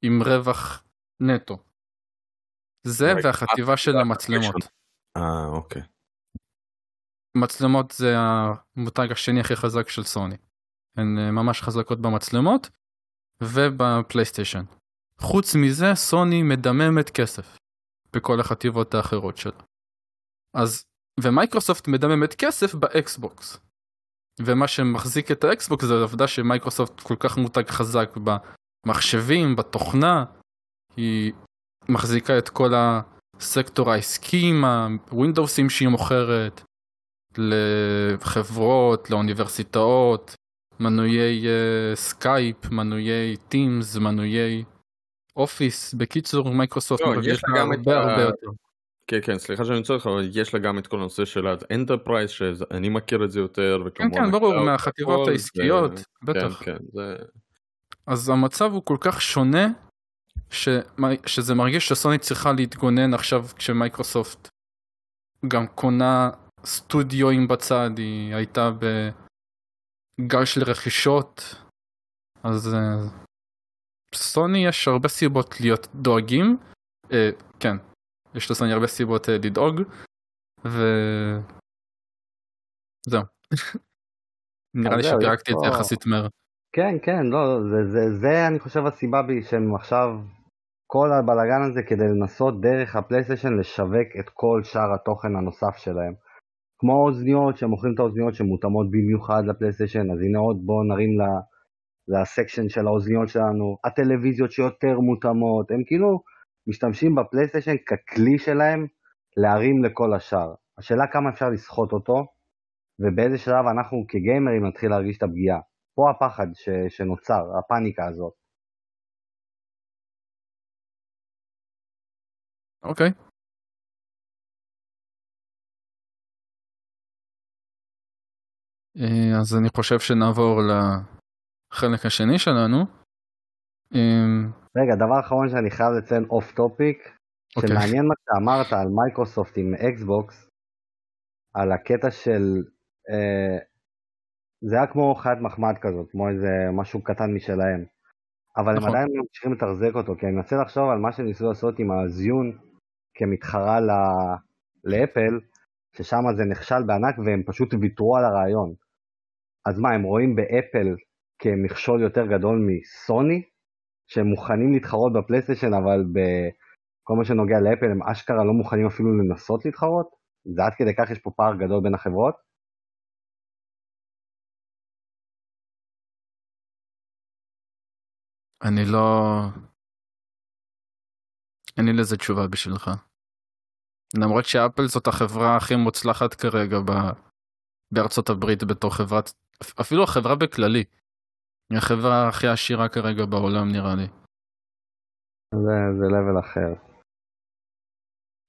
עם רווח נטו. זה והחטיבה של המצלמות. אה אוקיי. מצלמות זה המותג השני הכי חזק של סוני. הן אה, ממש חזקות במצלמות ובפלייסטיישן. חוץ מזה, סוני מדממת כסף בכל החטיבות האחרות שלה. אז, ומייקרוסופט מדממת כסף באקסבוקס. ומה שמחזיק את האקסבוקס זה העובדה שמייקרוסופט כל כך מותג חזק במחשבים, בתוכנה, היא מחזיקה את כל הסקטור העסקי עם הווינדוסים שהיא מוכרת לחברות, לאוניברסיטאות, מנויי סקייפ, מנויי טימס, מנויי אופיס, בקיצור מייקרוסופט לא, יש לה גם הרבה הרבה יותר. כן כן סליחה שאני עוצר אותך אבל יש לה גם את כל הנושא של ה enterprise שאני מכיר את זה יותר כן וכמובן כן ברור ה cloud מהחטיבות העסקיות ו- בטח. כן כן זה אז המצב הוא כל כך שונה שמי- שזה מרגיש שסוני צריכה להתגונן עכשיו כשמייקרוסופט גם קונה סטודיואים בצד, היא הייתה בגל של רכישות, אז אה, סוני יש הרבה סיבות להיות דואגים, אה, כן, יש לסוני הרבה סיבות אה, לדאוג, וזהו. [LAUGHS] נראה לי שפירקתי את זה יחסית מהר. כן, כן, לא, זה, זה, זה אני חושב הסיבה בי שהם עכשיו, כל הבלאגן הזה כדי לנסות דרך הפלייסטיישן לשווק את כל שאר התוכן הנוסף שלהם. כמו האוזניות, שהם מוכרים את האוזניות שמותאמות במיוחד לפלייסטיישן, אז הנה עוד בואו נרים ל, לסקשן של האוזניות שלנו, הטלוויזיות שיותר מותאמות, הם כאילו משתמשים בפלייסטיישן ככלי שלהם להרים לכל השאר. השאלה כמה אפשר לסחוט אותו, ובאיזה שלב אנחנו כגיימרים נתחיל להרגיש את הפגיעה. פה הפחד ש, שנוצר, הפאניקה הזאת. אוקיי. אה, אז אני חושב שנעבור לחלק השני שלנו. אה, רגע, דבר אחרון שאני חייב לציין off topic, אוקיי. שמעניין מה שאמרת על מייקרוסופט עם אקסבוקס, על הקטע של, אה, זה היה כמו חיית מחמד כזאת, כמו איזה משהו קטן משלהם. אבל הם נכון. עדיין ממשיכים לתחזק אותו, כי אני מנסה לחשוב על מה שהם ניסו לעשות עם ה-Zune כמתחרה ל- לאפל, ששם זה נכשל בענק והם פשוט ויתרו על הרעיון. אז מה, הם רואים באפל כמכשול יותר גדול מסוני, שהם מוכנים להתחרות בפלייסטיישן, אבל בכל מה שנוגע לאפל הם אשכרה לא מוכנים אפילו לנסות להתחרות? זה עד כדי כך יש פה פער גדול בין החברות? אני לא... אין לי לזה תשובה בשבילך. למרות שאפל זאת החברה הכי מוצלחת כרגע ב... בארצות הברית בתור חברת... אפילו החברה בכללי. היא החברה הכי עשירה כרגע בעולם נראה לי. זה, זה level אחר.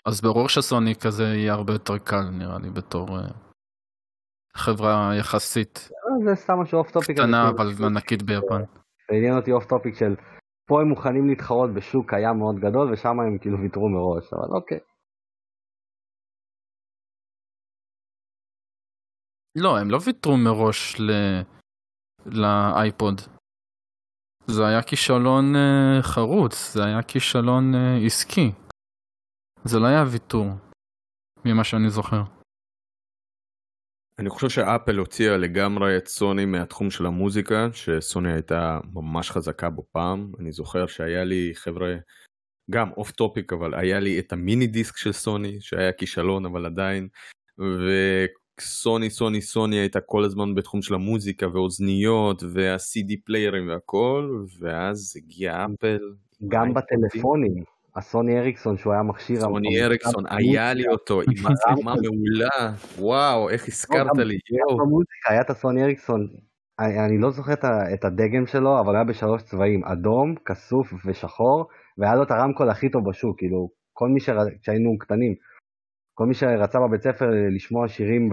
אז ברור שסוני כזה יהיה הרבה יותר קל נראה לי בתור אה, חברה יחסית אה, זה סתם משהו off topic. קטנה אבל ענקית ביפן. עניין אותי off topic של פה הם מוכנים להתחרות בשוק קיים מאוד גדול ושם הם כאילו ויתרו מראש, אבל אוקיי. לא, הם לא ויתרו מראש ל... לאייפוד. זה היה כישלון אה, חרוץ, זה היה כישלון אה, עסקי. זה לא היה ויתור, ממה שאני זוכר. אני חושב שאפל הוציאה לגמרי את סוני מהתחום של המוזיקה, שסוני הייתה ממש חזקה בו פעם. אני זוכר שהיה לי, חבר'ה, גם off topic, אבל היה לי את ה MiniDisc של סוני, שהיה כישלון, אבל עדיין. וסוני, סוני, סוני הייתה כל הזמן בתחום של המוזיקה ואוזניות וה-CD פליירים והכל, ואז הגיע אפל. גם בטלפונים, הסוני אריקסון שהוא היה מכשיר... סוני אריקסון, היה לי אותו עם [LAUGHS] מצלמה. מעולה, וואו, איך הזכרת גם- לי, גם. במוזיקה היה את הסוני אריקסון, אני, לא זוכר את, הדגם שלו, אבל היה בשלוש צבעים, אדום, כסוף ושחור, והיה לו את הרמקול הכי טוב בשוק, כאילו, כל מי שרא... כשהיינו קטנים, כל מי שרצה בבית ספר לשמוע שירים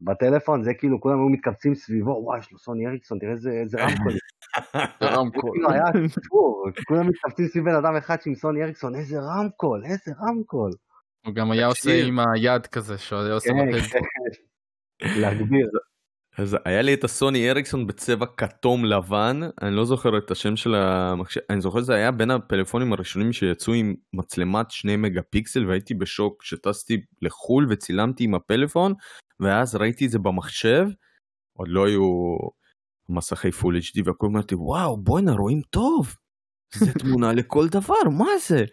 בטלפון, זה כאילו, כולם היו מתכווצים סביבו, וואי, יש לו סוני אריקסון, תראה איזה, רמקול. [LAUGHS] רמקול. כאילו היה סיפור, כולם מתכווצים סביב בן אדם אחד עם סוני אריקסון, איזה רמקול, איזה רמקול. הוא גם היה עושה. עם היד כזה, שהוא היה עושה כן, בפייסבוק. כן. להגביר. אז היה לי את הסוני אריקסון בצבע כתום לבן, אני לא זוכר את השם של המחשב, אני זוכר שזה היה בין הפלאפונים הראשונים שיצאו עם מצלמת 2 מגה פיקסל והייתי בשוק כשטסתי לחו"ל וצילמתי עם הפלאפון ואז ראיתי את זה במחשב, עוד לא היו מסכי פול HD והכל אמרתי וואו בואנה רואים טוב, זה תמונה [LAUGHS] לכל דבר, מה זה?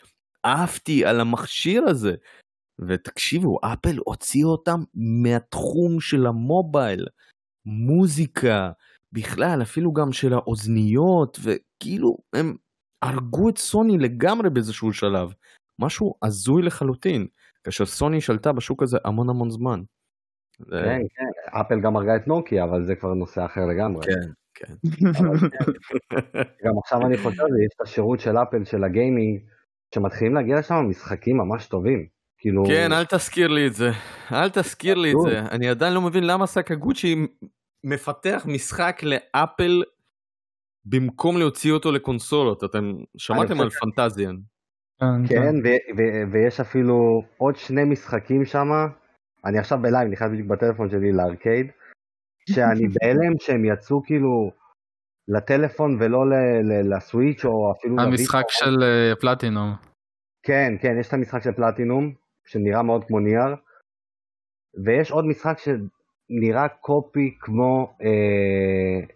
עפתי על המכשיר הזה. ותקשיבו, אפל הוציא אותם מהתחום של המובייל, מוזיקה, בכלל, אפילו גם של האוזניות, וכאילו, הם הרגו את סוני לגמרי באיזשהו שלב. משהו הזוי לחלוטין, כאשר סוני שלטה בשוק הזה המון המון זמן. כן, כן, אפל גם הרגה את נוקיה, אבל זה כבר נושא אחר לגמרי. כן, כן. [LAUGHS] גם עכשיו אני חושב, יש את השירות של אפל, של הגיימינג, שמתחילים להגיע לשם משחקים ממש טובים. כאילו... כן, אל תזכיר לי את זה. אל תזכיר לי את זה. אני עדיין לא מבין למה סקגוצ'י מפתח משחק לאפל במקום להוציא אותו לקונסולות. אתם שמעתם על פנטזיאן. כן, ויש אפילו עוד שני משחקים שם. אני עכשיו בלייב, נכנס בדיוק בטלפון שלי לארקייד, [LAUGHS] שאני בהלם שהם יצאו כאילו לטלפון ולא לסוויץ' או אפילו... המשחק של פלטינום. כן, כן, יש את המשחק של פלטינום, שנראה מאוד כמו נייר, ויש עוד משחק שנראה קופי כמו, אה,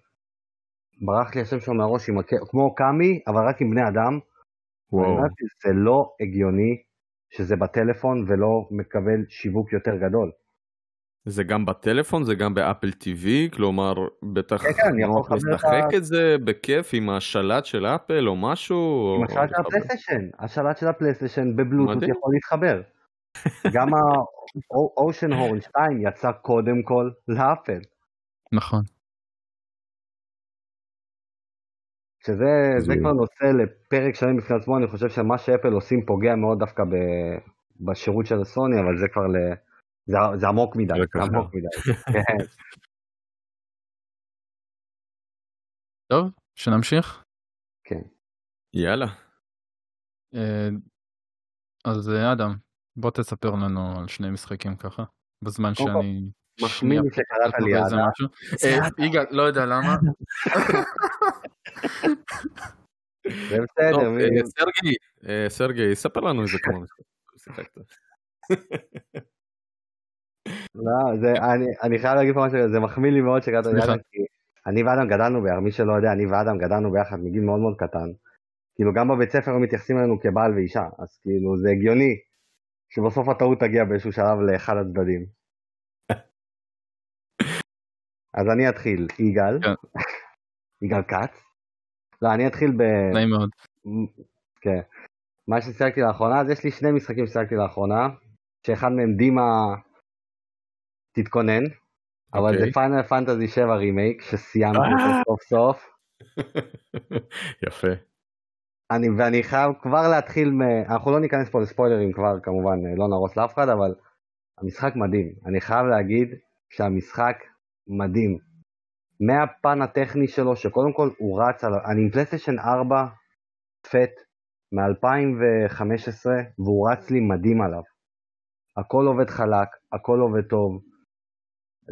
ברח לי השם שלו מהראש, כמו קאמי, אבל רק עם בני אדם. וואו. זה לא הגיוני שזה בטלפון ולא מקבל שיווק יותר גדול. זה גם בטלפון זה גם ב Apple TV כלומר בטח כן, כן, אני יכול לשחק את זה בכיף עם השלט של אפל או משהו. עם השלט של הפלייסטיישן, השלט של הפלייסטיישן בבלוטות יכול להתחבר. [LAUGHS] גם ה Oceanhorn 2 יצא קודם כל לאפל. נכון. שזה כבר נושא לפרק שלם בפני עצמו, אני חושב שמה שאפל עושים פוגע מאוד דווקא בשירות של סוני, אבל זה כבר ל... זה, זה עמוק מדי, זה עמוק מדי. [LAUGHS] כן. טוב, שנמשיך? כן. יאללה. אה, אז אה, אדם, בוא תספר לנו על שני משחקים ככה, בזמן שאני... מחמיא שקראת לי אדם. אה, יגאל, לא יודע למה. זה בסדר. סרגי, סרגי, ספר לנו איזה כמה משחקת. לא, זה, אני, אני חייב להגיד פה משהו, זה מחמיא לי מאוד שקראת לי כי אני ואדם גדלנו ביחד, מי שלא יודע, אני ואדם גדלנו ביחד מגיל מאוד מאוד קטן. כאילו גם בבית ספר הם מתייחסים אלינו כבעל ואישה, אז כאילו זה הגיוני שבסוף הטעות תגיע באיזשהו שלב לאחד הצדדים. [LAUGHS] אז אני אתחיל, יגאל, כן. [LAUGHS] יגאל כץ. לא, אני אתחיל ב... נעים מאוד. כן. מה ששיחקתי לאחרונה, אז יש לי שני משחקים ששיחקתי לאחרונה, שאחד מהם דימה תתכונן, אבל זה Final Fantasy 7 רימייק שסיימתי אותו סוף סוף. [LAUGHS] יפה. אני, ואני חייב כבר להתחיל, מ... אנחנו לא ניכנס פה לספוילרים כבר, כמובן, לא נהרוס לאף אחד, אבל המשחק מדהים. אני חייב להגיד שהמשחק מדהים. מהפן הטכני שלו, שקודם כל הוא רץ על... אני עם פלייסטיישן 4 פט מ-2015, והוא רץ לי מדהים עליו. הכל עובד חלק, הכל עובד טוב.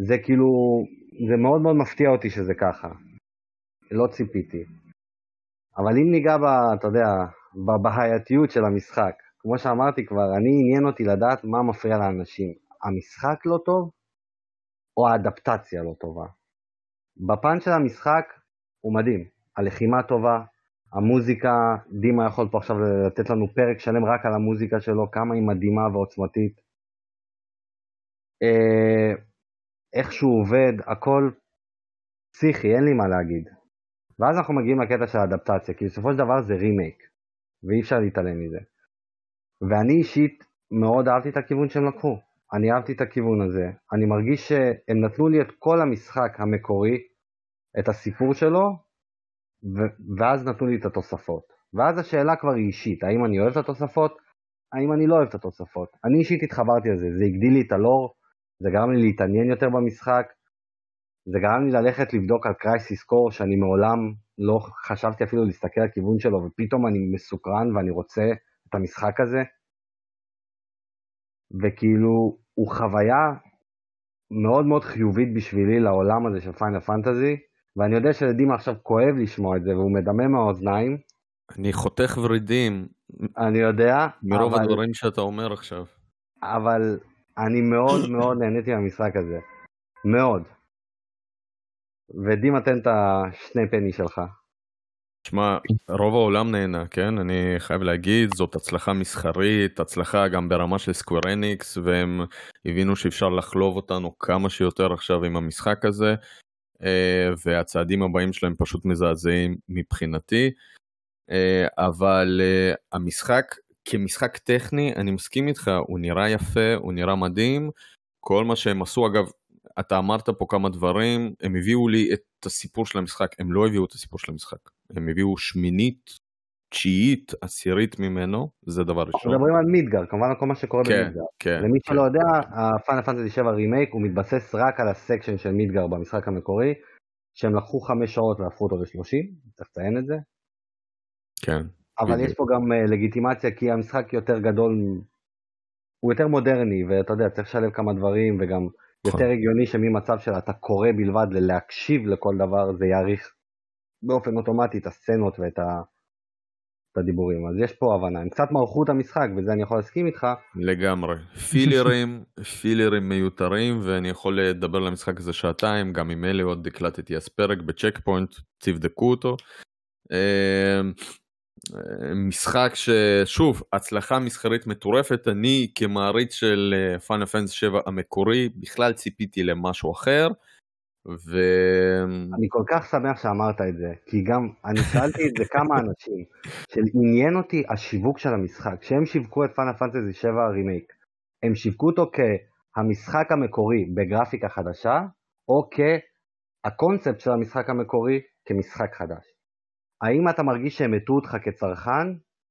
זה כאילו, זה מאוד מאוד מפתיע אותי שזה ככה. לא ציפיתי. אבל אם ניגע, ב, אתה יודע, בבעייתיות של המשחק, כמו שאמרתי כבר, אני עניין אותי לדעת מה מפריע לאנשים. המשחק לא טוב, או האדפטציה לא טובה. בפן של המשחק הוא מדהים, הלחימה טובה, המוזיקה, דימה יכול פה עכשיו לתת לנו פרק שלם רק על המוזיקה שלו, כמה היא מדהימה ועוצמתית. אה, איך שהוא עובד, הכל פסיכי, אין לי מה להגיד. ואז אנחנו מגיעים לקטע של האדפטציה, כי בסופו של דבר זה רימייק, ואי אפשר להתעלם מזה. ואני אישית מאוד אהבתי את הכיוון שהם לקחו. אני אהבתי את הכיוון הזה. אני מרגיש שהם נתנו לי את כל המשחק המקורי, את הסיפור שלו, ו- ואז נתנו לי את התוספות. ואז השאלה כבר היא אישית, האם אני אוהב את התוספות, האם אני לא אוהב את התוספות. אני אישית התחברתי לזה, זה הגדיל לי את הלור, זה גרם לי להתעניין יותר במשחק, זה גרם לי ללכת לבדוק על קרייסיס קור שאני מעולם לא חשבתי אפילו להסתכל על כיוון שלו ופתאום אני מסוקרן ואני רוצה את המשחק הזה. וכאילו הוא חוויה מאוד מאוד חיובית בשבילי לעולם הזה של פיינל פנטזי ואני יודע שלדימה עכשיו כואב לשמוע את זה והוא מדמם מהאוזניים. אני חותך ורידים. אני יודע. מרוב אבל... הדברים שאתה אומר עכשיו. אבל אני מאוד מאוד נהניתי מהמשחק הזה. מאוד. ודימה תן את השני פני שלך. שמע, רוב העולם נהנה, כן? אני חייב להגיד, זאת הצלחה מסחרית, הצלחה גם ברמה של סקוור אניקס, והם הבינו שאפשר לחלוב אותנו כמה שיותר עכשיו עם המשחק הזה, אה, והצעדים הבאים שלהם פשוט מזעזעים מבחינתי. אה, אבל אה, המשחק, כמשחק טכני, אני מסכים איתך, הוא נראה יפה, הוא נראה מדהים. כל מה שהם עשו, אגב, אתה אמרת פה כמה דברים, הם הביאו לי את הסיפור של המשחק, הם לא הביאו את הסיפור של המשחק. הם הביאו שמינית, תשיעית, עשירית ממנו, זה דבר ראשון. אנחנו מדברים על מידגר, כמובן על כל מה שקורה כן, במידגר. כן. למי כן. שלא יודע, ה Final Fantasy 7 רימייק הוא מתבסס רק על ה section של מידגר במשחק המקורי, שהם לקחו חמש שעות והפכו אותו ל-30, צריך לציין את זה. כן. אבל בדיוק. יש פה גם אה, לגיטימציה כי המשחק יותר גדול, הוא יותר מודרני, ואתה יודע, צריך לשלב כמה דברים, וגם. יותר הגיוני שממצב של אתה קורא בלבד ללהקשיב לכל דבר, זה יאריך באופן אוטומטי את הסצנות ואת ה... את הדיבורים. אז יש פה הבנה. הם קצת מרחו את המשחק, בזה אני יכול להסכים איתך, לגמרי. פילרים, פילרים מיותרים, ואני יכול לדבר על המשחק הזה שעתיים, גם עם אלה עוד הקלטתי אז פרק בצ'ק פוינט, תבדקו אותו. משחק ששוב, הצלחה מסחרית מטורפת, אני כמעריץ של פאנל פנס 7 המקורי, בכלל ציפיתי למשהו אחר, ו... אני כל כך שמח שאמרת את זה, כי גם אני שאלתי את זה כמה אנשים, של עניין אותי השיווק של המשחק. כשהם שיווקו את פאנל פנטזי 7 רימייק, הם שיווקו אותו כהמשחק המקורי בגרפיקה חדשה, או כהקונספט של המשחק המקורי כמשחק חדש. האם אתה מרגיש שהם הטעו אותך כצרכן?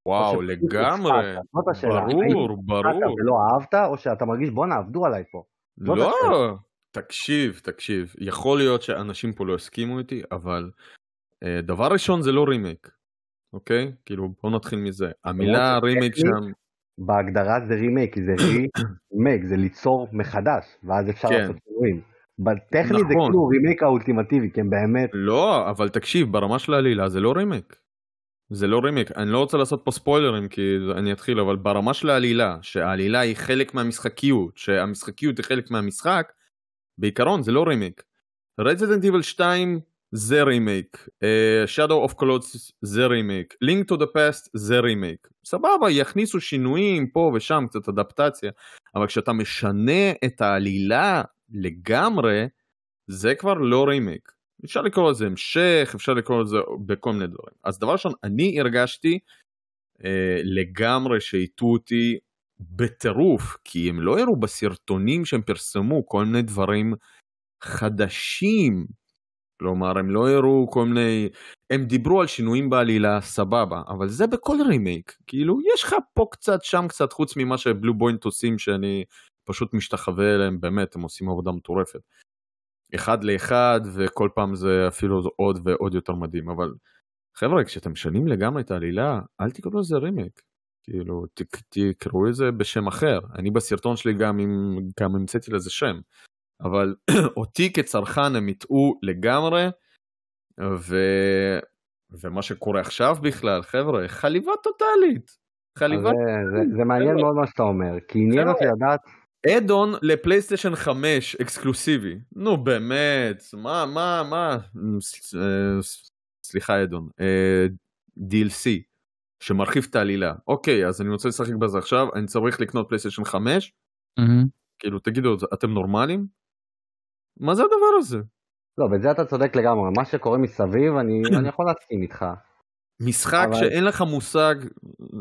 או וואו, לגמרי, ברור, ברור. ולא אהבת, או שאתה מרגיש בואנה עבדו עליי פה. לא. תקשיב, תקשיב, יכול להיות שאנשים פה לא הסכימו איתי, אבל אה, דבר ראשון זה לא רימייק, אוקיי? כאילו בוא נתחיל מזה. המילה למרות רימייק שם, בהגדרה זה רימייק, כי זה [COUGHS] רימייק, זה ליצור מחדש, ואז אפשר כן. לעשות שינויים. בטכנית זה נכון. כאילו רימייק האולטימטיבי, הם באמת, לא, אבל תקשיב, ברמה של העלילה זה לא רימייק. זה לא רימייק, אני לא רוצה לעשות פה ספוילרים כי אני אתחיל, אבל ברמה של העלילה, שהעלילה היא חלק מהמשחקיות, שהמשחקיות היא חלק מהמשחק, בעיקרון זה לא remake. Resident Evil 2 זה remake, uh, Shadow of Colossus זה remake, Link to the Past זה רימייק. סבבה, יכניסו שינויים פה ושם, קצת אדפטציה, אבל כשאתה משנה את העלילה לגמרי, זה כבר לא רימייק. אפשר לקרוא לזה המשך, אפשר לקרוא לזה בכל מיני דברים. אז דבר ראשון, אני הרגשתי אה, לגמרי שהטעו אותי בטירוף, כי הם לא הראו בסרטונים שהם פרסמו כל מיני דברים חדשים. כלומר, הם לא הראו כל מיני... הם דיברו על שינויים בעלילה, סבבה, אבל זה בכל רימייק. כאילו, יש לך פה קצת, שם קצת, חוץ ממה שבלו פוינט עושים, שאני פשוט משתחווה אליהם, באמת, הם עושים עבודה מטורפת. אחד לאחד, וכל פעם זה אפילו עוד ועוד יותר מדהים, אבל חבר'ה, כשאתם משנים לגמרי את העלילה, אל תקראו לזה רימייק. כאילו, ת- תקראו לזה בשם אחר. אני בסרטון שלי גם, עם, גם המצאתי לזה שם. אבל [CLEARS THROAT] אותי כצרכן הם הטעו לגמרי, ו... ומה שקורה עכשיו בכלל, חבר'ה, חליבה טוטאלית. חליבה זה, זה, זה מעניין. מאוד מה שאתה אומר, כי עניין אותי לדעת, אדון לפלייסטיישן 5 אקסקלוסיבי. נו באמת, מה, מה, מה, אה, סליחה אדון, אה, DLC שמרחיב את העלילה. אוקיי, אז אני רוצה לשחק בזה עכשיו, אני צריך לקנות פלייסטיישן 5? כאילו, תגידו, אתם נורמלים? מה זה הדבר הזה? לא, בזה אתה צודק לגמרי, מה שקורה מסביב, אני, [COUGHS] אני יכול להסכים איתך. משחק אבל- שאין לך מושג,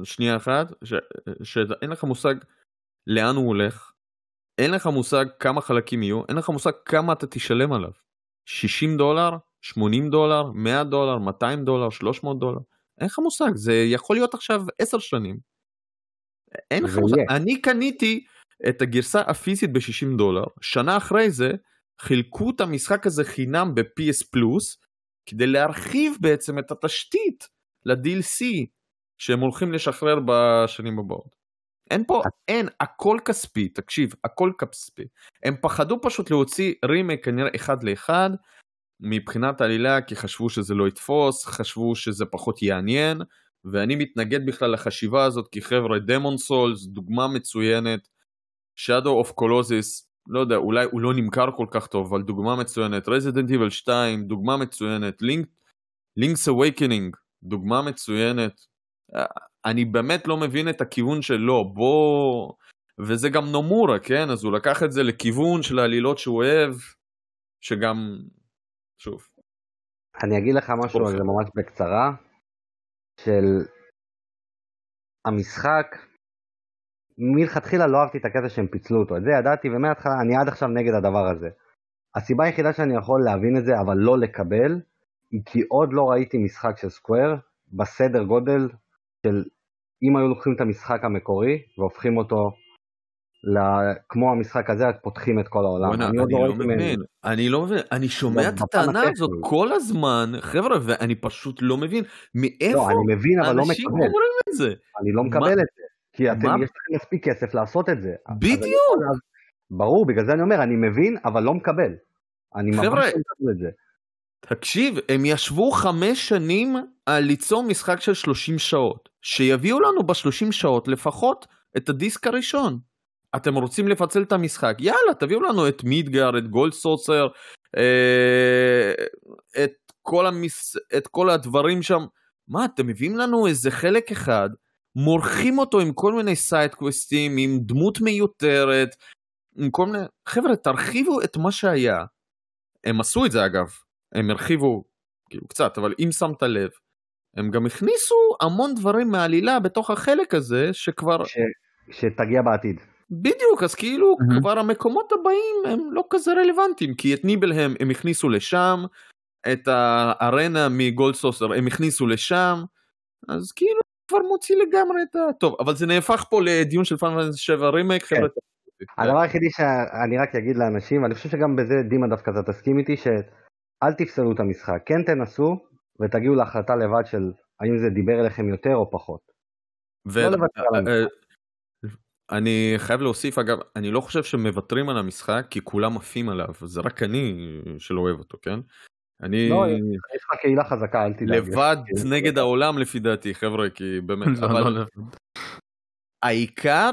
שנייה אחת, ש... שאין לך מושג לאן הוא הולך, אין לך מושג כמה חלקים יהיו, אין לך מושג כמה אתה תשלם עליו. 60 דולר, 80 דולר, 100 דולר, 200 דולר, 300 דולר, אין לך מושג, זה יכול להיות עכשיו 10 שנים. אין לך מושג, יהיה. אני קניתי את הגרסה הפיזית ב-60 דולר, שנה אחרי זה חילקו את המשחק הזה חינם ב-PS פלוס, כדי להרחיב בעצם את התשתית ל-DLC שהם הולכים לשחרר בשנים הבאות. אין פה, אין, הכל כספי, תקשיב, הכל כספי. הם פחדו פשוט להוציא רימייק כנראה אחד לאחד, מבחינת העלילה, כי חשבו שזה לא יתפוס, חשבו שזה פחות יעניין, ואני מתנגד בכלל לחשיבה הזאת, כי חבר'ה, דמון סולס, דוגמה מצוינת, Shadow of Colossus, לא יודע, אולי הוא לא נמכר כל כך טוב, אבל דוגמה מצוינת, Resident Evil 2, דוגמה מצוינת, Link, Link's Awakening, דוגמה מצוינת. אני באמת לא מבין את הכיוון שלו, בוא... וזה גם נומורה, כן? אז הוא לקח את זה לכיוון של העלילות שהוא אוהב, שגם, שוב. אני אגיד לך משהו על זה ממש בקצרה, של המשחק, מלכתחילה לא אהבתי את הקטע שהם פיצלו אותו, את זה ידעתי ומההתחלה אני עד עכשיו נגד הדבר הזה. הסיבה היחידה שאני יכול להבין את זה אבל לא לקבל, היא כי עוד לא ראיתי משחק של סקוויר בסדר גודל של אם היו לוקחים את המשחק המקורי והופכים אותו כמו המשחק הזה, פותחים את כל העולם. אני, אני לא, לא מבין, אני לא מבין, אני שומע את הטענה הזאת כל הזמן, חבר'ה, ואני פשוט לא מבין מאיפה לא, אני מבין, אבל לא אומרים את זה. אני לא מקבל את זה, כי אתם, יש לכם מספיק כסף לעשות את זה. בדיוק. ברור, בגלל זה אני אומר, אני מבין, אבל לא מקבל. אני ממש לא מקבל את זה. תקשיב, הם ישבו חמש שנים על ליצור משחק של 30 שעות. שיביאו לנו ב-30 שעות לפחות את הדיסק הראשון. אתם רוצים לפצל את המשחק, יאללה, תביאו לנו את מידגר, את גולד סוסר, אה, את, כל המס... את כל הדברים שם. מה, אתם מביאים לנו איזה חלק אחד, מורחים אותו עם כל מיני side quest ים, עם דמות מיותרת, עם כל מיני... חבר'ה, תרחיבו את מה שהיה. הם עשו את זה אגב, הם הרחיבו, כאילו קצת, אבל אם שמת לב, הם גם הכניסו המון דברים מהעלילה בתוך החלק הזה, שכבר... ש... שתגיע בעתיד. בדיוק, אז כאילו mm-hmm. כבר המקומות הבאים הם לא כזה רלוונטיים, כי את ניבלהיים הם הכניסו לשם, את ה arena מ Gold Saucer הם הכניסו לשם, אז כאילו כבר מוציא לגמרי את ה... טוב, אבל זה נהפך פה לדיון של פאנל 7 רימייק, כן. חבר'ה. הדבר היחידי שאני רק אגיד לאנשים, ואני חושב שגם בזה דימה דווקא אתה תסכים איתי, שאל תפסלו את המשחק, כן תנסו ותגיעו להחלטה לבד של האם זה דיבר אליכם יותר או פחות. ו... לא לוותר על אה, המשחק. אני חייב להוסיף אגב אני לא חושב שמוותרים על המשחק כי כולם עפים עליו זה רק אני שלא אוהב אותו כן. אני לא, יש לך קהילה חזקה אל תדאג. לבד נגד העולם לפי דעתי חבר'ה כי באמת [LAUGHS] לא, אבל לא העיקר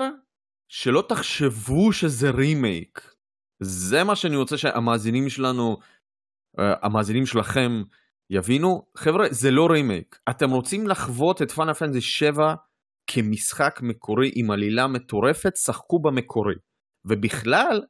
שלא תחשבו שזה רימייק זה מה שאני רוצה שהמאזינים שלנו אה, המאזינים שלכם יבינו חבר'ה זה לא רימייק אתם רוצים לחוות את פאנל פנטזי 7 כמשחק מקורי עם עלילה מטורפת, שחקו במקורי. ובכלל,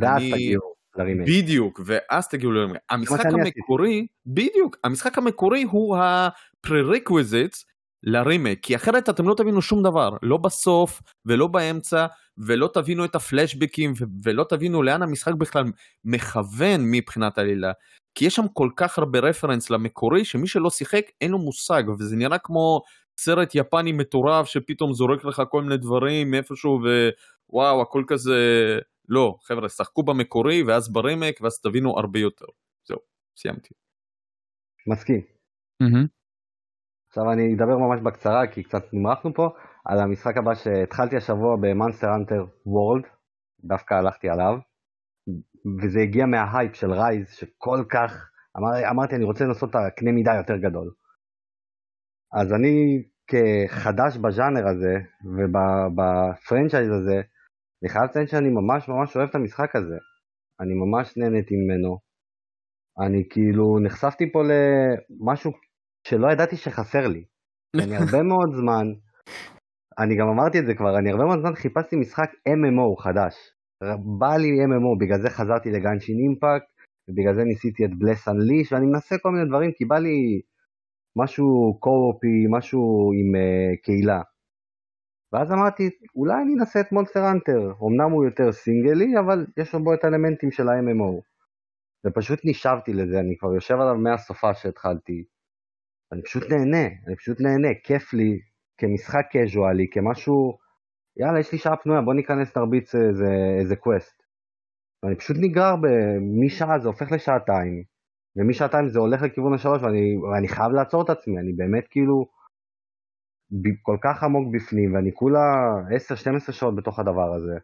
ואז אני... תגיעו לרימייק. בדיוק, ואז תגיעו לרימייק. המשחק המקורי, בדיוק, המשחק המקורי הוא ה-prerequisites לרימייק, כי אחרת אתם לא תבינו שום דבר, לא בסוף ולא באמצע, ולא תבינו את הפלשבקים ולא תבינו לאן המשחק בכלל מכוון מבחינת עלילה. כי יש שם כל כך הרבה רפרנס למקורי שמי שלא שיחק אין לו מושג וזה נראה כמו סרט יפני מטורף שפתאום זורק לך כל מיני דברים מאיפשהו ווואו הכל כזה לא חבר'ה שחקו במקורי ואז ברימק ואז תבינו הרבה יותר זהו סיימתי. מסכים. Mm-hmm. עכשיו אני אדבר ממש בקצרה כי קצת נמרחנו פה על המשחק הבא שהתחלתי השבוע ב Monster Hunter World דווקא הלכתי עליו וזה הגיע מההייפ של Rise שכל כך אמר, אמרתי אני רוצה לנסות את הקנה מידה יותר גדול. אז אני כחדש בז'אנר הזה ובפרנצ'ייז הזה, אני חייב לציין שאני ממש ממש אוהב את המשחק הזה. אני ממש נהניתי ממנו. אני כאילו נחשפתי פה למשהו שלא ידעתי שחסר לי. אני הרבה [LAUGHS] מאוד זמן, אני גם אמרתי את זה כבר, אני הרבה מאוד זמן חיפשתי משחק MMO חדש. בא לי MMO, בגלל זה חזרתי לגנשין אימפקט, ובגלל זה ניסיתי את בלס אנליש, ואני מנסה כל מיני דברים, כי בא לי משהו co-op י, משהו עם uh, קהילה. ואז אמרתי, אולי אני אנסה את Monster Hunter, אמנם הוא יותר סינגלי, אבל יש בו את האלמנטים של ה-MMO. ופשוט נשאבתי לזה, אני כבר יושב עליו מהסופ"ש שהתחלתי. אני פשוט נהנה, אני פשוט נהנה, כיף לי, כמשחק קזואלי, כמשהו, יאללה, יש לי שעה פנויה, בוא ניכנס נרביץ איזה, איזה quest. ואני פשוט נגרר, משעה זה הופך לשעתיים, ומשעתיים זה הולך לכיוון השלוש ואני, ואני חייב לעצור את עצמי, אני באמת כאילו כל כך עמוק בפנים ואני כולה 10-12 שעות בתוך הדבר הזה.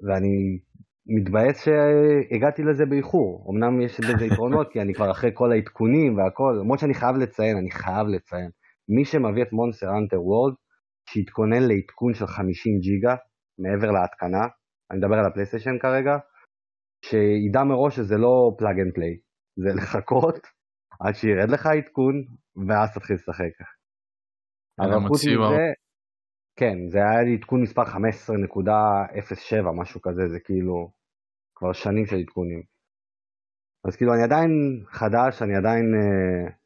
ואני מתבאס שהגעתי לזה באיחור, אמנם יש לזה יתרונות כי אני כבר אחרי כל העדכונים והכל, למרות שאני חייב לציין, אני חייב לציין, מי שמביא את מונסטר אנטר וולד, שיתכונן לעדכון של 50 ג'יגה מעבר להתקנה, אני מדבר על הפלייסטיישן כרגע, שידע מראש שזה לא plug and play, זה לחכות עד שירד לך עדכון, ואז תתחיל לשחק. אבל חוץ מזה, כן, זה היה לי עדכון מספר 15.07, משהו כזה, זה כאילו כבר שנים של עדכונים. אז כאילו אני עדיין חדש, אני עדיין אה,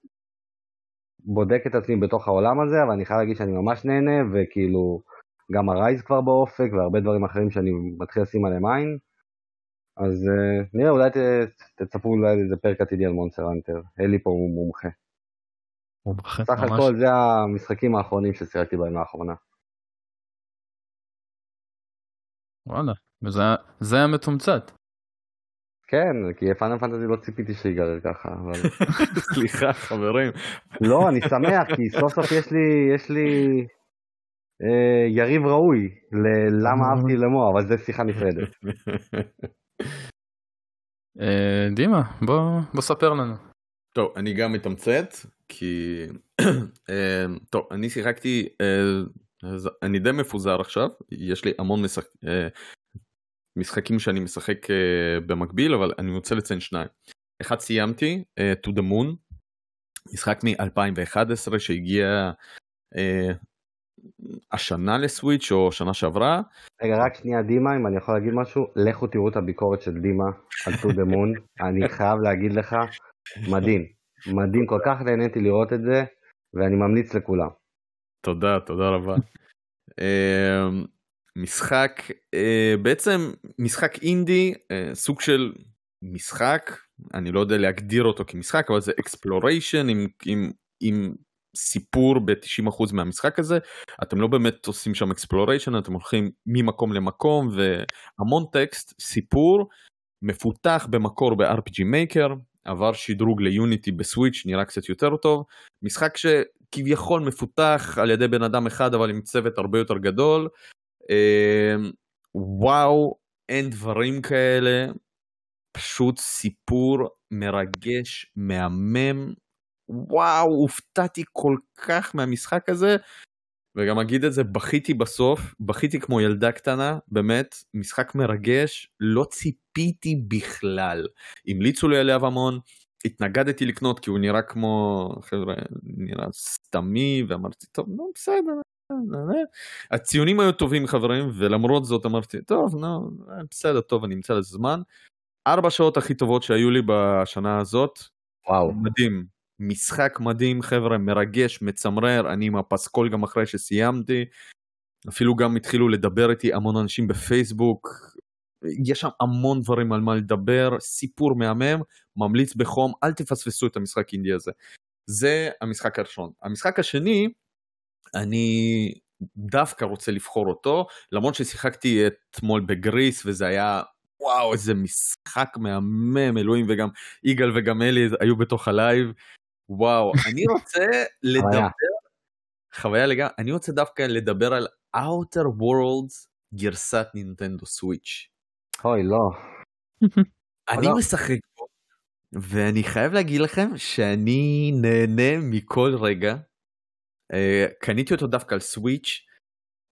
בודק את עצמי בתוך העולם הזה, אבל אני חייב להגיד שאני ממש נהנה, וכאילו גם הרייז כבר באופק, והרבה דברים אחרים שאני מתחיל לשים עליהם עין. אז אה, נראה, אולי ת, תצפו אולי איזה פרק עתידי על מונסטר אנטר. אלי פה הוא מומחה. מומחה, סך ממש. הכל זה המשחקים האחרונים ששיחקתי בהם לאחרונה. וואלה, וזה היה- זה היה מתומצת. כן, כי פאנל פנטזי לא ציפיתי שיגרר ככה, אבל... [LAUGHS] סליחה חברים. לא, אני שמח, כי סוף סוף יש לי, יש לי אה, יריב ראוי ללמה [LAUGHS] אהבתי למו, אבל זה שיחה נפרדת. אה, דימה, בוא בוא ספר לנו. טוב, אני גם מתמצת, כי... [CLEARS THROAT] אה, טוב, אני שיחקתי... אה, אני די מפוזר עכשיו, יש לי המון משחק... משחקים שאני משחק אה, במקביל, אבל אני רוצה לציין שניים. אחד סיימתי, אה, To the Moon, משחק מ-2011 שהגיע אה, השנה לסוויץ' או שנה שעברה. רגע, רק שנייה, דימה, אם אני יכול להגיד משהו, לכו תראו את הביקורת של דימה על To the Moon, [LAUGHS] אני חייב להגיד לך, מדהים, מדהים, כל כך נהניתי לראות את זה, ואני ממליץ לכולם. תודה, תודה רבה. משחק, אה, בעצם משחק אינדי, אה, סוג של משחק, אני לא יודע להגדיר אותו כמשחק, אבל זה exploration עם, עם, עם סיפור ב-90% מהמשחק הזה. אתם לא באמת עושים שם exploration, אתם הולכים ממקום למקום והמון טקסט, סיפור, מפותח במקור ב-RPG Maker, עבר שדרוג ליוניטי בסוויץ', נראה קצת יותר טוב. משחק שכביכול מפותח על ידי בן אדם אחד אבל עם צוות הרבה יותר גדול. אה, וואו, אין דברים כאלה. פשוט סיפור מרגש, מהמם. וואו, הופתעתי כל כך מהמשחק הזה. וגם אגיד את זה, בכיתי בסוף, בכיתי כמו ילדה קטנה, באמת, משחק מרגש, לא ציפיתי בכלל. המליצו לי עליו המון, התנגדתי לקנות כי הוא נראה כמו, חבר'ה, נראה סתמי, ואמרתי, טוב, נו, בסדר. הציונים היו טובים חברים, ולמרות זאת אמרתי, טוב, נו, בסדר, טוב, אני אמצא לזה זמן. ארבע שעות הכי טובות שהיו לי בשנה הזאת, וואו, מדהים. משחק מדהים חבר'ה מרגש מצמרר אני עם הפסקול גם אחרי שסיימתי אפילו גם התחילו לדבר איתי המון אנשים בפייסבוק יש שם המון דברים על מה לדבר סיפור מהמם ממליץ בחום אל תפספסו את המשחק אינדי הזה. זה המשחק הראשון המשחק השני אני דווקא רוצה לבחור אותו למרות ששיחקתי אתמול ב Gris וזה היה וואו איזה משחק מהמם אלוהים וגם יגאל וגם אלי היו בתוך ה live וואו אני רוצה [LAUGHS] לדבר חוויה לגמרי אני רוצה דווקא לדבר על Outer Worlds גרסת נינטנדו סוויץ'. אוי לא. [LAUGHS] אני לא. משחק בו ואני חייב להגיד לכם שאני נהנה מכל רגע. אה, קניתי אותו דווקא על סוויץ'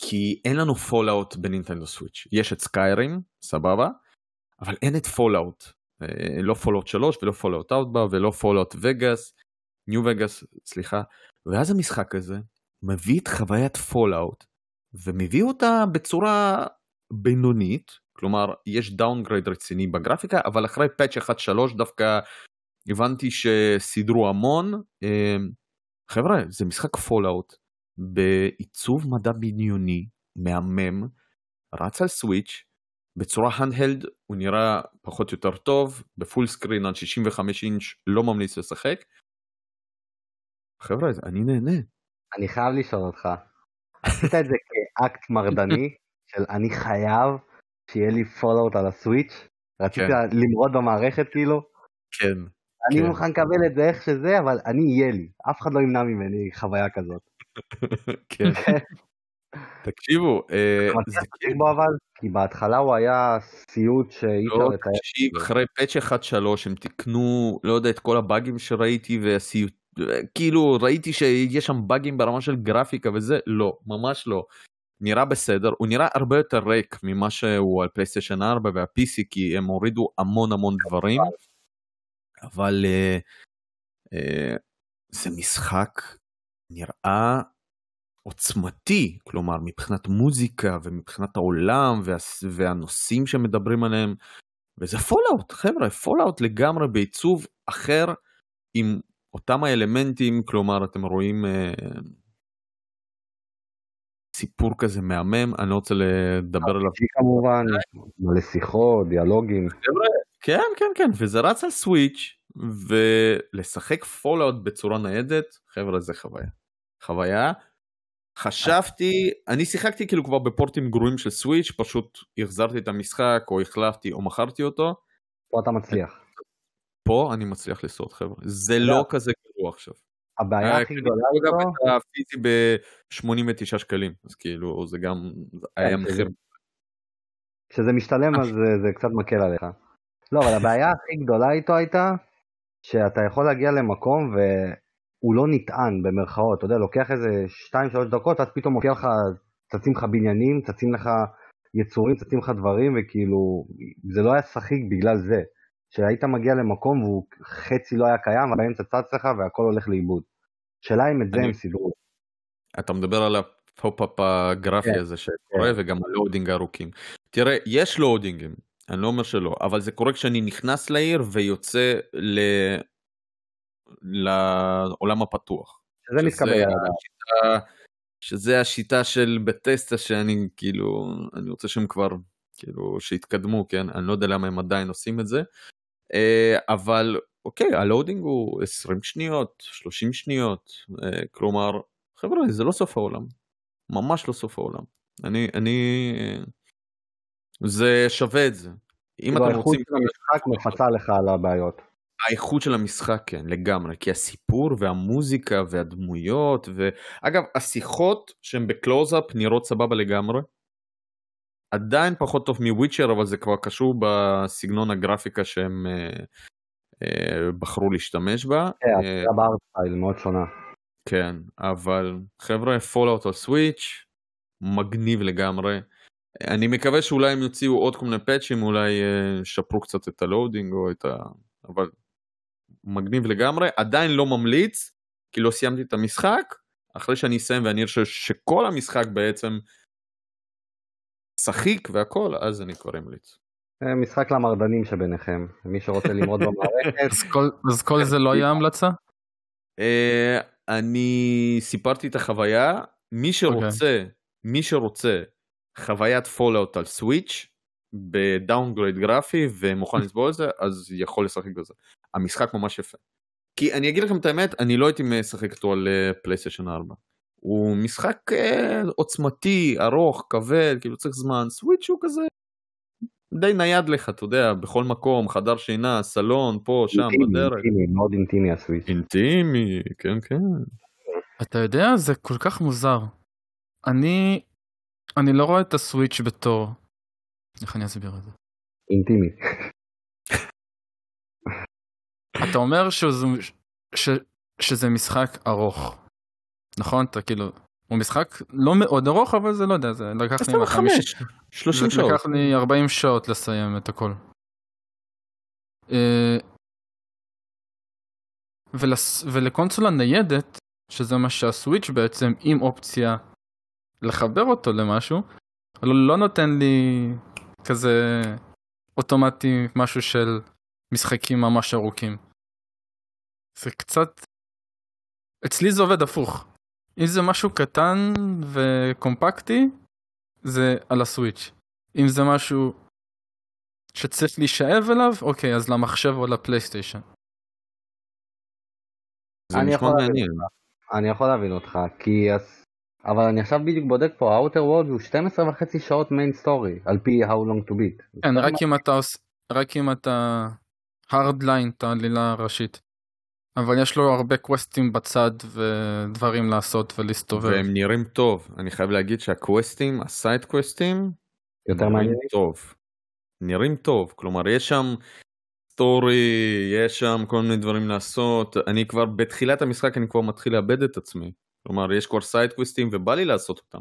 כי אין לנו Fallout בנינטנדו סוויץ' יש את Skyrim סבבה אבל אין את Fallout לא Fallout 3 ולא Fallout אאוטבא ולא Fallout Vegas New Vegas סליחה. ואז המשחק הזה מביא את חוויית Fallout ומביא אותה בצורה בינונית. כלומר יש downgrade רציני בגרפיקה אבל אחרי patch 1.3 דווקא הבנתי שסידרו המון אה, חבר'ה זה משחק Fallout בעיצוב מדע בדיוני מהמם רץ על סוויץ' בצורה handheld הוא נראה פחות או יותר טוב ב full screen על 65 אינץ' לא ממליץ לשחק. חבר'ה אני נהנה. אני חייב לשאול אותך, עשית את זה כאקט מרדני של אני חייב שיהיה לי Fallout על הסוויץ'? רצית כן. למרוד במערכת כאילו? כן. אני כן. מוכן לקבל את זה איך שזה, אבל אני יהיה לי. אף אחד לא ימנע ממני חוויה כזאת. [LAUGHS] כן. [LAUGHS] תקשיבו אה, זה לשחק בו אבל? כי בהתחלה הוא היה סיוט שאי לא, אפשר לתאר. תקשיב, אחרי patch 1.3 הם תיקנו, לא יודע, את כל הבאגים שראיתי והסיוט, כאילו ראיתי שיש שם באגים ברמה של גרפיקה וזה, לא, ממש לא. נראה בסדר, הוא נראה הרבה יותר ריק ממה שהוא על פלייסטיישן 4 וה-PC כי הם הורידו המון המון דברים, אבל uh, אה, זה משחק נראה עוצמתי, כלומר מבחינת מוזיקה ומבחינת העולם וה, והנושאים שמדברים עליהם, וזה Fallout, חבר'ה, Fallout לגמרי בעיצוב אחר עם אותם האלמנטים, כלומר אתם רואים אה, סיפור כזה מהמם, אני לא רוצה לדבר עליו. כמובן, מלא שיחות, דיאלוגים. כן, כן, כן, וזה רץ על סוויץ', ולשחק Fallout בצורה ניידת, חבר'ה זה חוויה. חוויה. חשבתי, אני שיחקתי כאילו כבר בפורטים גרועים של סוויץ', פשוט החזרתי את המשחק, או החלפתי, או מכרתי אותו. פה אתה מצליח. פה אני מצליח לשרוד חבר'ה, זה לא כזה גרוע עכשיו. הבעיה הכי גדולה איתו... גם את הפיזי ב-89 שקלים, אז כאילו זה גם היה כן, מחיר. כשזה משתלם אז זה, זה קצת מקל עליך. לא, אבל הבעיה הכי גדולה איתו הייתה שאתה יכול להגיע למקום והוא לא נטען במרכאות, אתה יודע, לוקח איזה 2-3 דקות, אז פתאום מופיע לך, צצים לך בניינים, צצים לך יצורים, צצים לך דברים, וכאילו, זה לא היה שחיק בגלל זה. שהיית מגיע למקום והוא חצי לא היה קיים, ובאמצע צץ לך והכל הולך לאיבוד. שאלה אם את זה הם סידרו. אתה מדבר על ה pop-up הגרפי כן, הזה שקורה וגם ה loading הארוכים. תראה, יש לואדינגים, אני לא אומר שלא, אבל זה קורה כשאני נכנס לעיר ויוצא ל... לעולם הפתוח. שזה מתקבל. השיטה- שזה השיטה של Bethesda שאני כאילו, אני רוצה שהם כבר, כאילו, שיתקדמו, כן? אני לא יודע למה הם עדיין עושים את זה. אה, אבל אוקיי, ה loading הוא 20 שניות, 30 שניות, אה, כלומר, חבר'ה, זה לא סוף העולם. ממש לא סוף העולם. אני, אני, אה, זה שווה את זה. אם אתם האיכות רוצים... של המשחק מפצה לך על הבעיות. האיכות של המשחק כן לגמרי כי הסיפור והמוזיקה והדמויות ואגב השיחות שהן בקלוז-אפ נראות סבבה לגמרי. עדיין פחות טוב מ Witcher אבל זה כבר קשור בסגנון הגרפיקה שהם אה, אה, בחרו להשתמש בה. כן, אה, זה ב art style מאוד שונה. כן אבל חבר'ה Fallout על סוויץ' מגניב לגמרי. אני מקווה שאולי הם יוציאו עוד כל מיני פאצ'ים אולי אה, ישפרו קצת את ה loading או את ה... אבל מגניב לגמרי עדיין לא ממליץ כי לא סיימתי את המשחק אחרי שאני אסיים ואני אראה שכל המשחק בעצם שחיק והכל אז אני כבר אמליץ. אה, משחק למרדנים שביניכם. מי שרוצה למרוד במערכת, אז כל- זה לא יהיה המלצה? אה, אני סיפרתי את החוויה מי שרוצה מי שרוצה חוויית Fallout על Switch ב downgrade גרפי ומוכן לסבול את זה אז יכול לשחק בזה. המשחק ממש יפה. כי אני אגיד לכם את האמת אני לא הייתי משחק אותו על PlayStation 4. הוא משחק אה, עוצמתי ארוך כבד כאילו צריך זמן Switch הוא כזה די נייד לך אתה יודע בכל מקום חדר שינה סלון פה שם אינטימי, בדרך. אינטימי, מאוד אינטימי ה Switch. אינטימי כן כן. אתה יודע, זה כל כך מוזר. אני, אני לא רואה את ה Switch בתור... איך אני אסביר את זה? אינטימי. אתה אומר שזה, ש, שזה משחק ארוך. נכון? אתה כאילו... הוא משחק לא מאוד ארוך, אבל זה לא יודע, זה לקח לי... 25 30 זה שעות. לקח לי 40 שעות לסיים את הכל. אה, ולס... ולקונסולה ניידת, שזה מה שהסוויץ' בעצם, עם אופציה לחבר אותו למשהו, לא, לא נותן לי כזה אוטומטי משהו של משחקים ממש ארוכים. זה קצת... אצלי זה עובד הפוך. אם זה משהו קטן וקומפקטי, זה על הסוויץ'. אם זה משהו שצריך להישאב אליו, אוקיי, אז למחשב או לפלייסטיישן. זה נשמע יכול להבין מעניין. אני יכול להבין אותך, כי... הס- אבל אני עכשיו בדיוק בודק פה, האוטר וולד הוא 12 וחצי שעות main story, על פי How Long to Beat. כן, רק אם אתה עוש... רק אם אתה hard line את העלילה הראשית. אבל יש לו הרבה קווסטים בצד ודברים לעשות ולהסתובב. והם נראים טוב. אני חייב להגיד שהקווסטים, ה side קווסטים, יותר נראים מעניין. טוב. נראים טוב. כלומר, יש שם story, יש שם כל מיני דברים לעשות. אני כבר, בתחילת המשחק אני כבר מתחיל לאבד את עצמי. כלומר, יש כבר side קווסטים ובא לי לעשות אותם.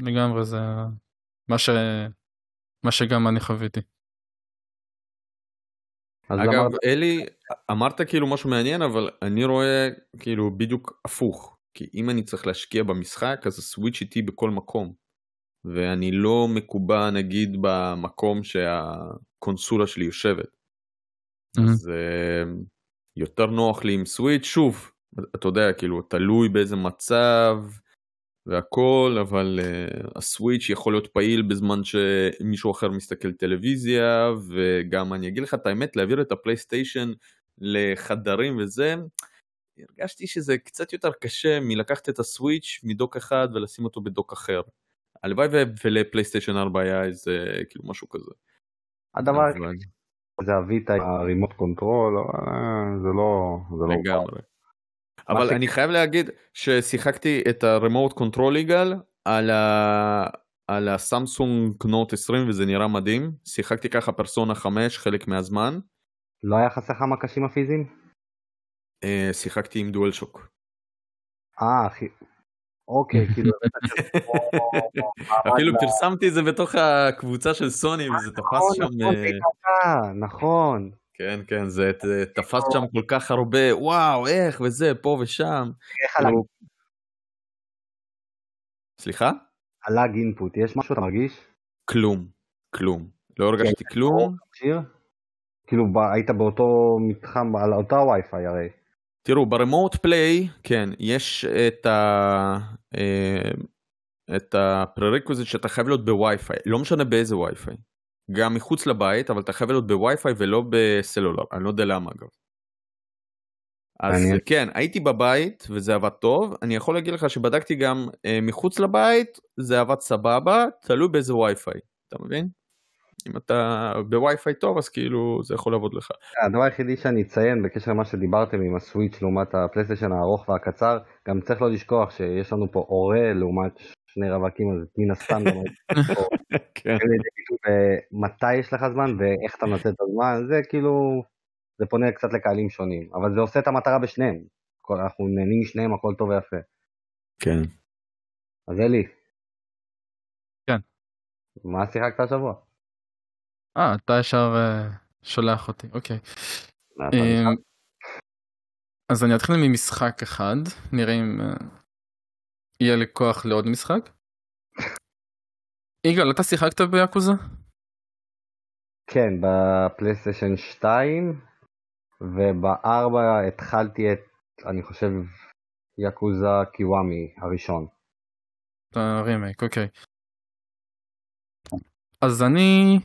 לגמרי זה מה ש... מה שגם אני חוויתי. אגב, אמרת, אלי, אמרת כאילו משהו מעניין, אבל אני רואה כאילו בדיוק הפוך. כי אם אני צריך להשקיע במשחק, אז ה Switch איתי בכל מקום. ואני לא מקובע נגיד במקום שהקונסולה שלי יושבת. Mhm. אז אה, יותר נוח לי עם סוויץ', שוב, אתה יודע, כאילו, תלוי באיזה מצב והכל, אבל uh, הסוויץ' יכול להיות פעיל בזמן שמישהו אחר מסתכל טלוויזיה, וגם אני אגיד לך את האמת, להעביר את הפלייסטיישן לחדרים וזה, הרגשתי שזה קצת יותר קשה מלקחת את הסוויץ' מדוק אחד ולשים אותו בדוק אחר. הלוואי ול PlayStation 4 היה איזה כאילו משהו כזה. הדבר אבל- זה ה Vita, ה remote control, זה לא, זה לא, לגמרי. אבל אני חייב להגיד ששיחקתי את ה remote control יגאל על ה... על ה Samsung Note 20 וזה נראה מדהים. שיחקתי ככה פרסונה 5 חלק מהזמן. לא היה חסר לך מקשים הפיזיים? אה, שיחקתי עם DualShock. אה, אחי, אוקיי, [LAUGHS] כאילו, אפילו פרסמתי את זה בתוך הקבוצה של סוני וזה תפס נכון, שם נכון, אה, נכון, כן כן זה ת- תפס שם כל כך הרבה וואו איך וזה פה ושם. איך הלאג סליחה? הלאג אינפוט, יש משהו אתה מרגיש? כלום כלום. לא הרגשתי כלום. שיר? כאילו היית באותו מתחם, על אותה וי-פיי הרי. תראו ב remote play כן יש את ה... אה, את ה prerequisite שאתה חייב להיות בווי-פיי לא משנה באיזה ווי-פיי גם מחוץ לבית אבל אתה חייב להיות בווי-פיי ולא בסלולר אני לא יודע למה אגב. אז מעניין. כן הייתי בבית וזה עבד טוב אני יכול להגיד לך שבדקתי גם אה, מחוץ לבית זה עבד סבבה תלוי באיזה ווי-פיי אתה מבין? אם אתה בווי-פיי טוב אז כאילו זה יכול לעבוד לך. הדבר היחידי שאני אציין בקשר למה שדיברתם עם הסוויץ' לעומת הפלייסטיישן הארוך והקצר, גם צריך לא לשכוח שיש לנו פה הורה לעומת שני רווקים, אז מן הסתם גם כן. ביטוי מתי יש לך זמן ואיך אתה מנצל את הזמן, זה כאילו, זה פונה קצת לקהלים שונים, אבל זה עושה את המטרה בשניהם, אנחנו נהנים משניהם, הכל טוב ויפה. כן. אז אלי. כן. מה שיחקת השבוע? אה, אתה ישר אה, שולח אותי, אוקיי. אמ? אז אני אתחיל ממשחק אחד, נראה אם אה, יהיה לי כוח לעוד משחק. יגאל, אתה שיחקת ביאקוזה? כן, בפלייסטיישן 2 וב-4 התחלתי את, אני חושב, יאקוזה קיוואמי הראשון. הרימייק, אוקיי. אז אני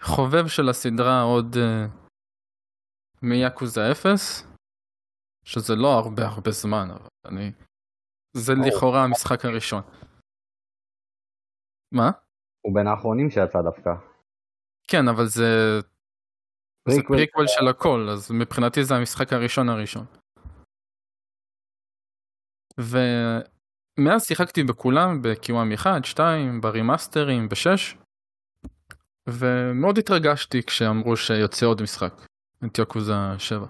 חובב של הסדרה עוד uh, מיאקוזה 0, שזה לא הרבה הרבה זמן, אבל אני... זה או. לכאורה המשחק הראשון. מה? הוא בין האחרונים שיצא דווקא. כן, אבל זה... זה פריקוול של הכל, אז מבחינתי זה המשחק הראשון הראשון. ומאז שיחקתי בכולם, בקיוואמי 1, 2, ברימאסטרים, ב-6, ומאוד התרגשתי כשאמרו שיוצא עוד משחק, את יוקוזה 7.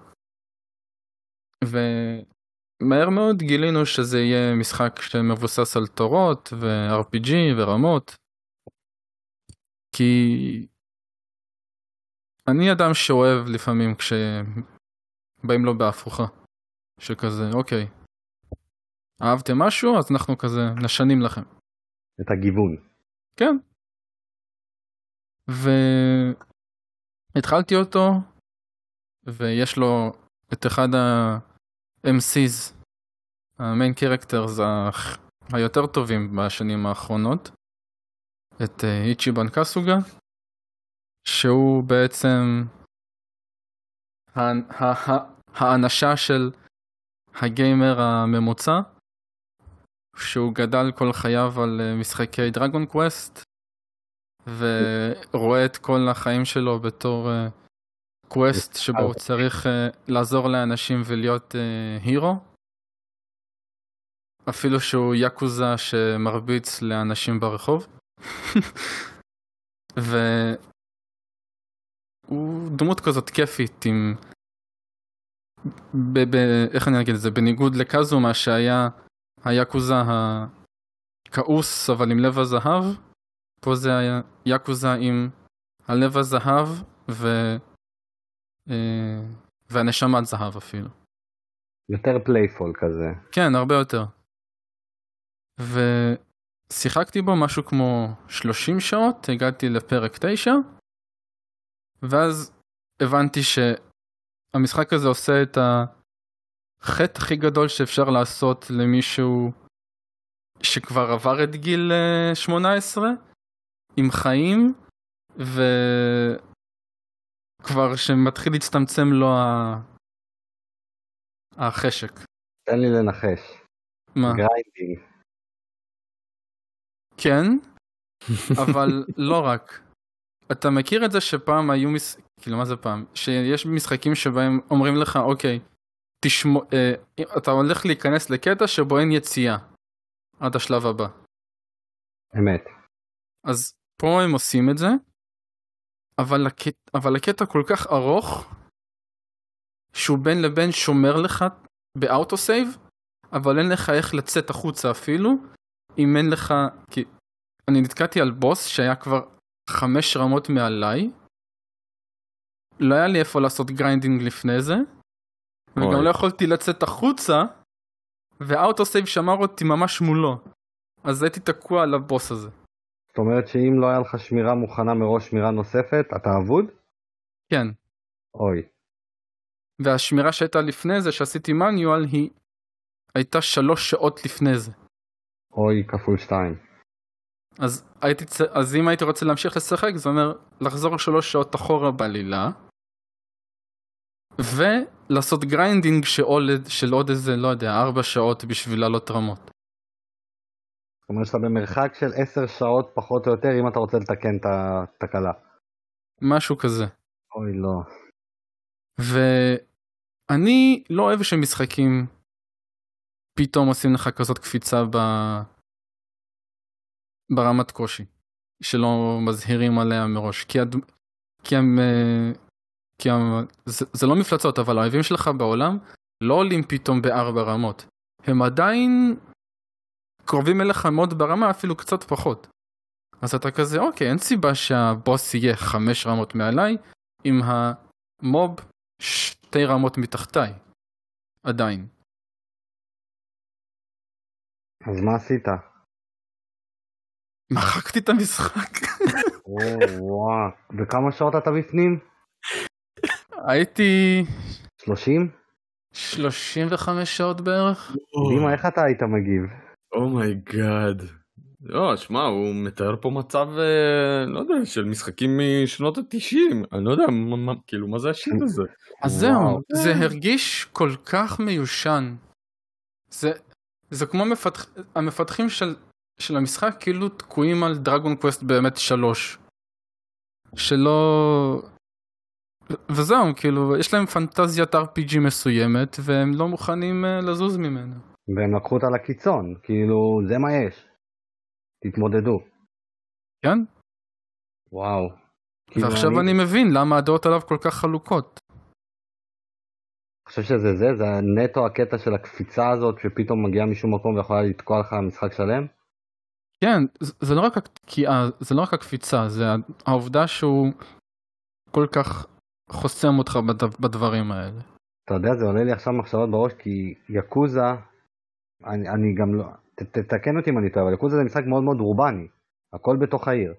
ומהר מאוד גילינו שזה יהיה משחק שמבוסס על תורות ו-RPG ורמות, כי אני אדם שאוהב לפעמים כשבאים לו בהפוכה, שכזה אוקיי, אהבתם משהו אז אנחנו כזה נשנים לכם. את הגיוון. כן. והתחלתי אותו ויש לו את אחד ה-MCs, המיין קרקטרס היותר טובים בשנים האחרונות, את איצ'יבן קסוגה, שהוא בעצם האנשה של הגיימר הממוצע, שהוא גדל כל חייו על אה, משחקי Dragon Quest, ורואה את כל החיים שלו בתור אה, quest שבו הוא צריך אה, לעזור לאנשים ולהיות אה, hero. אפילו שהוא יאקוזה שמרביץ לאנשים ברחוב. [LAUGHS] והוא דמות כזאת כיפית עם... ב- ב- איך אני אגיד את זה? בניגוד לקזומה שהיה היאקוזה הכעוס אבל עם לב הזהב, פה זה היה יאקוזה עם הלב הזהב אה, והנשמת זהב אפילו. יותר playful כזה. כן, הרבה יותר. ושיחקתי בו משהו כמו 30 שעות, הגעתי לפרק 9, ואז הבנתי שהמשחק הזה עושה את החטא הכי גדול שאפשר לעשות למישהו שכבר עבר את גיל 18, אה, עם חיים, וכבר שמתחיל להצטמצם לו החשק. תן לי לנחש. מה? grinding. כן, אבל לא רק. אתה מכיר את זה שפעם היו, מש... כאילו מה זה פעם? שיש משחקים שבהם אומרים לך אוקיי, תשמע, אה, אתה הולך להיכנס לקטע שבו אין יציאה עד השלב הבא. אמת. אז פה הם עושים את זה, אבל, הקט... אבל הקטע כל כך ארוך, שהוא בין לבין שומר לך ב auto save, אבל אין לך איך לצאת החוצה אפילו, אם אין לך, כי אני נתקעתי על בוס שהיה כבר חמש רמות מעליי, לא היה לי איפה לעשות grinding לפני זה, וגם לא יכולתי לצאת החוצה, וה auto save שמר אותי ממש מולו, אז הייתי תקוע על הבוס הזה. זאת אומרת שאם לא היה לך שמירה מוכנה מראש שמירה נוספת, אתה אבוד? כן. אוי. והשמירה שהייתה לפני זה שעשיתי manual היא הייתה שלוש שעות לפני זה. אוי כפול שתיים. אז, הייתי, אז אם הייתי רוצה להמשיך לשחק זה אומר לחזור שלוש שעות אחורה בעלילה ולעשות grinding שעולד, של עוד איזה לא יודע ארבע שעות בשביל לעלות רמות. זאת אומרת שאתה במרחק של עשר שעות פחות או יותר אם אתה רוצה לתקן את התקלה. משהו כזה. אוי לא. ואני לא אוהב שמשחקים פתאום עושים לך כזאת קפיצה ב... ברמת קושי, שלא מזהירים עליה מראש, כי, הד... כי, הם... כי הם... זה, זה לא מפלצות, אבל האויבים שלך בעולם לא עולים פתאום בארבע רמות, הם עדיין קרובים אליך מאוד ברמה, אפילו קצת פחות. אז אתה כזה, אוקיי, אין סיבה שהבוס יהיה חמש רמות מעליי, אם המוב שתי רמות מתחתיי. עדיין. אז מה עשית? מחקתי את המשחק. [LAUGHS] וואו, וכמה שעות אתה בפנים? הייתי... 30? 35 שעות בערך. דימה, איך אתה היית מגיב? Oh my God. Oh לא, שמע, הוא מתאר פה מצב, אה, לא יודע, של משחקים משנות התשעים. אני לא יודע, כאילו, מה זה ה shit הזה? אז זהו, זה הרגיש כל כך מיושן. זה, זה כמו מפתח, המפתחים של, של המשחק כאילו תקועים על Dragon Quest באמת שלוש. שלא... וזהו, כאילו, יש להם פנטזיית RPG מסוימת, והם לא מוכנים uh, לזוז ממנה. והם לקחו אותה לקיצון, כאילו, זה מה יש. תתמודדו. כן. וואו. ועכשיו אני... אני מבין למה הדעות עליו כל כך חלוקות. אני חושב שזה זה, זה נטו הקטע של הקפיצה הזאת שפתאום מגיעה משום מקום ויכולה לתקוע לך משחק שלם? כן, זה לא רק התקיעה, זה לא רק הקפיצה, זה העובדה שהוא כל כך חוסם אותך בדברים האלה. אתה יודע, זה עולה לי עכשיו מחשבות בראש כי Yakuza אני, אני גם לא, ת, תתקן אותי אם אני טועה, אבל Yakuza זה משחק מאוד מאוד אורבני, הכל בתוך העיר.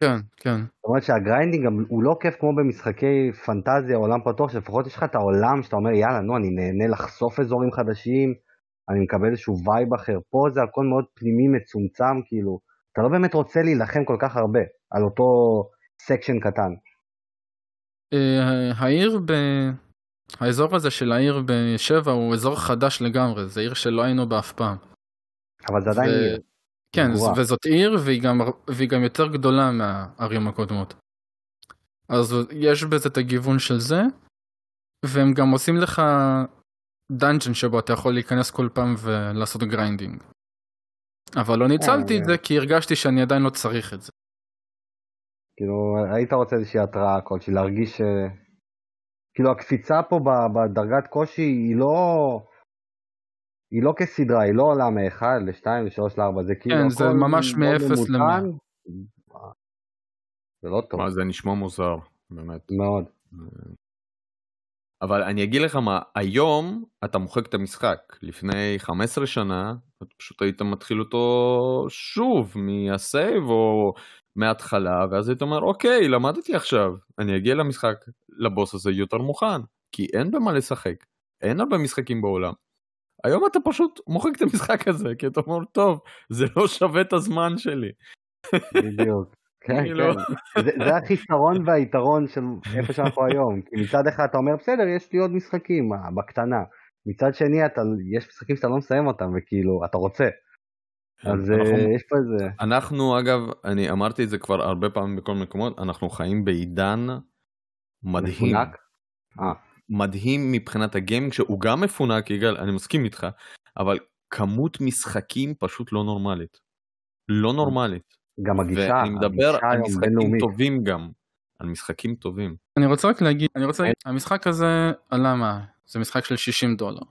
כן, כן. זאת אומרת שה grinding הוא לא כיף כמו במשחקי פנטזיה, עולם פתוח, שלפחות יש לך את העולם שאתה אומר יאללה נו אני נהנה לחשוף אזורים חדשים, אני מקבל איזשהו vibe אחר, פה זה הכל מאוד פנימי מצומצם כאילו, אתה לא באמת רוצה להילחם כל כך הרבה על אותו section קטן. אה, העיר ב... האזור הזה של העיר בשבע הוא אזור חדש לגמרי, זה עיר שלא היינו בה אף פעם. אבל זה עדיין ו... עיר. כן, גבוה. וזאת עיר והיא גם, והיא גם יותר גדולה מהערים הקודמות. אז יש בזה את הגיוון של זה, והם גם עושים לך dungeon שבו אתה יכול להיכנס כל פעם ולעשות grinding. אבל לא ניצלתי את אה, זה כי הרגשתי שאני עדיין לא צריך את זה. כאילו היית רוצה איזושהי התראה כלשהי להרגיש כאילו הקפיצה פה בדרגת קושי היא לא... היא לא כסדרה, היא לא עולה מ-1 ל-2 ל-3 ל-4, זה כאילו כן, זה ממש מ-0 ל-100. זה לא טוב. מה, זה נשמע מוזר, באמת. מאוד. אבל אני אגיד לך מה, היום אתה מוחק את המשחק. לפני 15 שנה, אתה פשוט היית מתחיל אותו שוב מהסייב או מההתחלה, ואז היית אומר, אוקיי, למדתי עכשיו, אני אגיע למשחק, לבוס הזה יותר מוכן, כי אין במה לשחק, אין הרבה משחקים בעולם. היום אתה פשוט מוחק את המשחק הזה, כי אתה אומר, טוב, זה לא שווה את הזמן שלי. בדיוק. כן, כאילו. כן. זה, זה החיסרון והיתרון של איפה שאנחנו היום. כי מצד אחד אתה אומר, בסדר, יש לי עוד משחקים, מה, בקטנה. מצד שני, אתה, יש משחקים שאתה לא מסיים אותם, וכאילו, אתה רוצה. אז אה, אנחנו- יש פה איזה... אנחנו אגב, אני אמרתי את זה כבר הרבה פעמים בכל מיני מקומות, אנחנו חיים בעידן מדהים. מפונק? אה. מדהים מבחינת הגיימינג שהוא גם מפונק יגאל אני מסכים איתך אבל כמות משחקים פשוט לא נורמלית. לא נורמלית. גם הגישה, ואני מדבר הגישה על משחקים בינלאומית. טובים גם. על משחקים טובים. אני רוצה רק להגיד, אני רוצה להגיד, המשחק הזה עלה מה? זה משחק של 60 דולר.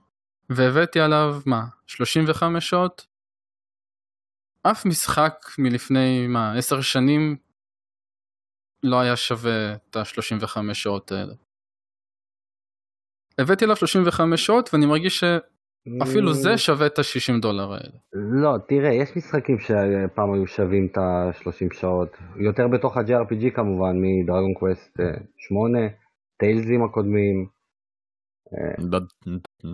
והבאתי עליו מה? 35 שעות? אף משחק מלפני מה? 10 שנים לא היה שווה את ה-35 שעות האלה. הבאתי עליו 35 שעות ואני מרגיש שאפילו זה שווה את ה-60 דולר האלה. לא, תראה, יש משחקים שפעם היו שווים את ה-30 שעות. יותר בתוך ה-JRPG כמובן, מ Dragon Quest 8, Tales ים הקודמים.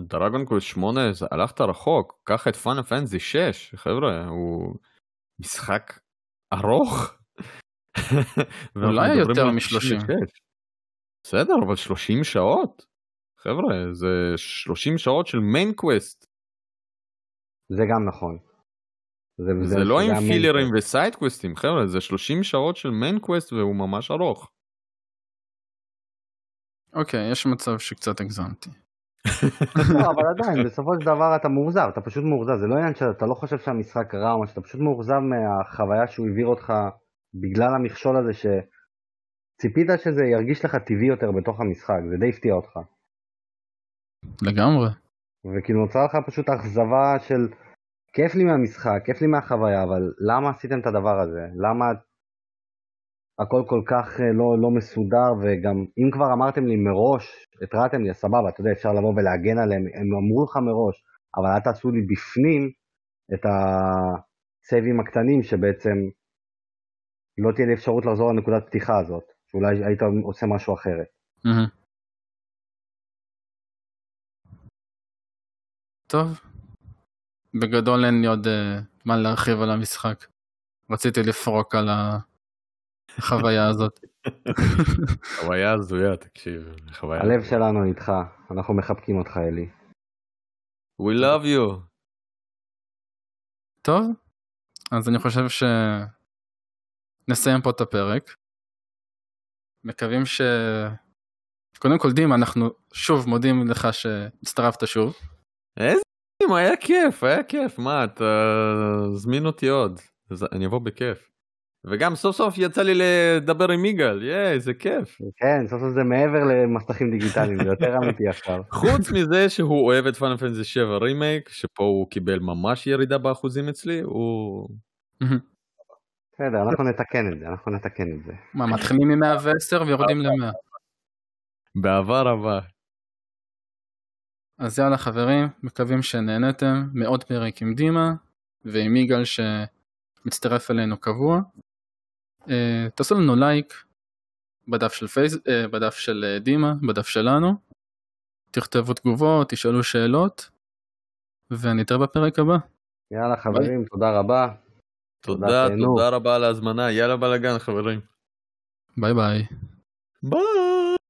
Dragon Quest 8 זה הלכת רחוק קח את Final Fantasy 6 חבר'ה הוא משחק ארוך. אולי יותר על מ-30. 96. בסדר אבל 30 שעות. חבר'ה זה 30 שעות של main quest זה גם נכון. זה לא עם filler ים. ו side quest ים חבר'ה זה 30 שעות של main quest והוא ממש ארוך. אוקיי, יש מצב שקצת הגזמתי. [LAUGHS] לא, אבל עדיין, בסופו של דבר אתה מאוכזב, אתה פשוט מאוכזב, זה לא עניין שאתה לא חושב שהמשחק רע או משהו, אתה פשוט מאוכזב מהחוויה שהוא העביר אותך בגלל המכשול הזה שציפית שזה ירגיש לך טבעי יותר בתוך המשחק, זה די הפתיע אותך. לגמרי. וכאילו נוצרה לך פשוט אכזבה של כיף לי מהמשחק, כיף לי מהחוויה, אבל למה עשיתם את הדבר הזה? למה הכל כל כך אה, לא, לא מסודר, וגם אם כבר אמרתם לי מראש, התרעתם לי, סבבה, אתה יודע, אפשר לבוא ולהגן עליהם, הם אמרו לך מראש, אבל אל תעשו לי בפנים את הסייבים הקטנים שבעצם לא תהיה לי אפשרות לחזור לנקודת פתיחה הזאת, שאולי היית עושה משהו אחרת. טוב. בגדול אין לי עוד אה, מה להרחיב על המשחק. רציתי לפרוק על החוויה הזאת. חוויה הזויה תקשיב. חוויה. הלב שלנו איתך, אנחנו מחבקים אותך אלי. We love you. טוב, אז אני חושב שנסיים פה את הפרק. מקווים ש... קודם כל דימה, אנחנו שוב מודים לך שהצטרפת שוב. איזה מה היה כיף היה כיף מה אתה זמין אותי עוד אני אבוא בכיף. וגם סוף סוף יצא לי לדבר עם יגאל ייי איזה כיף. כן, סוף סוף זה מעבר למסכים דיגיטליים, זה יותר אמיתי עכשיו. [LAUGHS] חוץ מזה שהוא אוהב את פאנל פנטזי 7 רימייק שפה הוא קיבל ממש ירידה באחוזים אצלי הוא בסדר, אנחנו נתקן את זה, אנחנו נתקן את זה. מה, מתחילים מ-110 ויורדים ל-100. מצטער רבה. אז יאללה חברים, מקווים שנהנתם מעוד פרק עם דימה ועם יגאל שמצטרף אלינו קבוע. Uh, תעשו לנו לייק בדף של, פייס... uh, בדף של uh, דימה, בדף שלנו. תכתבו תגובות, תשאלו שאלות, ונתראה בפרק הבא. יאללה חברים, תודה רבה. תודה תהנו. תודה רבה על ההזמנה יאללה בלאגן חברים. ביי ביי. ביי.